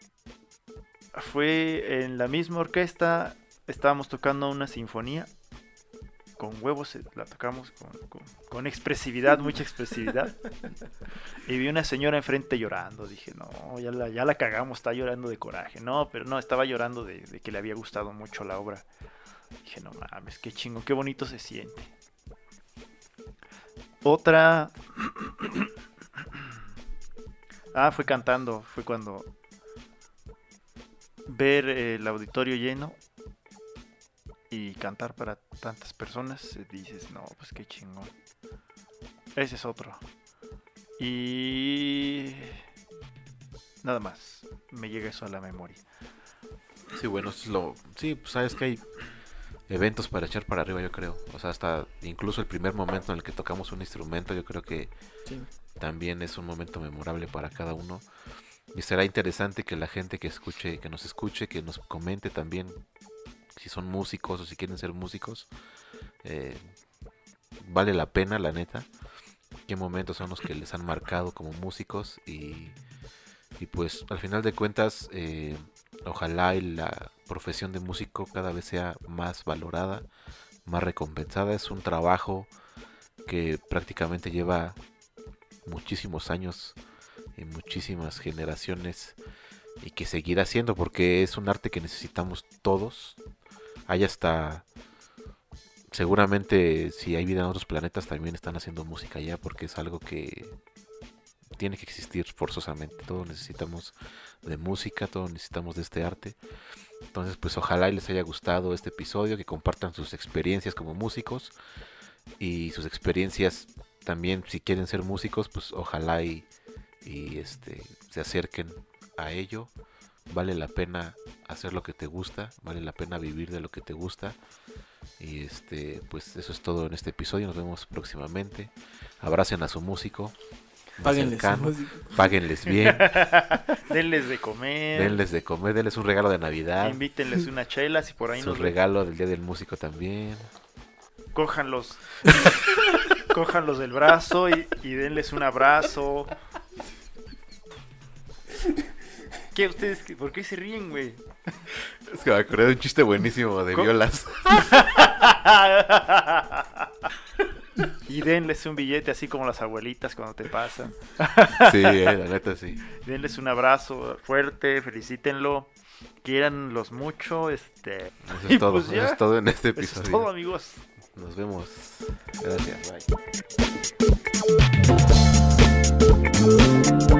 fue en la misma orquesta. Estábamos tocando una sinfonía con huevos, eh, la tocamos con, con- con expresividad, mucha expresividad. Y vi una señora enfrente llorando. Dije, no, ya la, ya la cagamos, está llorando de coraje. No, pero no, estaba llorando de, de que le había gustado mucho la obra. Dije, no mames, qué chingo, qué bonito se siente. Otra. ah, fue cantando, fue cuando. Ver el auditorio lleno y cantar para tantas personas, eh, dices, no, pues qué chingón. Ese es otro. Y nada más, me llega eso a la memoria. Sí, bueno, es lo... Sí, pues sabes que hay eventos para echar para arriba, yo creo. O sea, hasta incluso el primer momento en el que tocamos un instrumento, yo creo que Sí. también es un momento memorable para cada uno. Y será interesante que la gente que escuche, que nos escuche, que nos comente también si son músicos o si quieren ser músicos. Eh, vale la pena, la neta. Qué momentos son los que les han marcado como músicos y, y pues al final de cuentas eh, ojalá la profesión de músico cada vez sea más valorada, más recompensada. Es un trabajo que prácticamente lleva muchísimos años y muchísimas generaciones y que seguirá siendo porque es un arte que necesitamos todos. Hay hasta seguramente si hay vida en otros planetas también están haciendo música ya porque es algo que tiene que existir forzosamente. Todos necesitamos de música, todos necesitamos de este arte. Entonces, pues ojalá y les haya gustado este episodio, que compartan sus experiencias como músicos y sus experiencias también si quieren ser músicos, pues ojalá y, y, este se acerquen a ello. Vale la pena hacer lo que te gusta, vale la pena vivir de lo que te gusta. Y este, pues eso es todo en este episodio. Nos vemos próximamente. Abracen a su músico. Más Páguenle su cercano. Páguenles bien. Denles de comer. denles de comer, denles un regalo de Navidad. Invítenles una chela si por ahí Su nos regalo del Día del Músico también. Cójanlos. Cójanlos del brazo y, y denles un abrazo. ¿Qué ustedes? ¿Por qué se ríen, güey? Es que me acordé de un chiste buenísimo de violas. y denles un billete así como las abuelitas cuando te pasan. Sí, eh, la neta sí. Denles un abrazo fuerte, felicítenlo, quieranlos mucho, este. Eso es todo, pues eso ya, es todo en este eso episodio. es todo, amigos. Nos vemos. Gracias. Bye.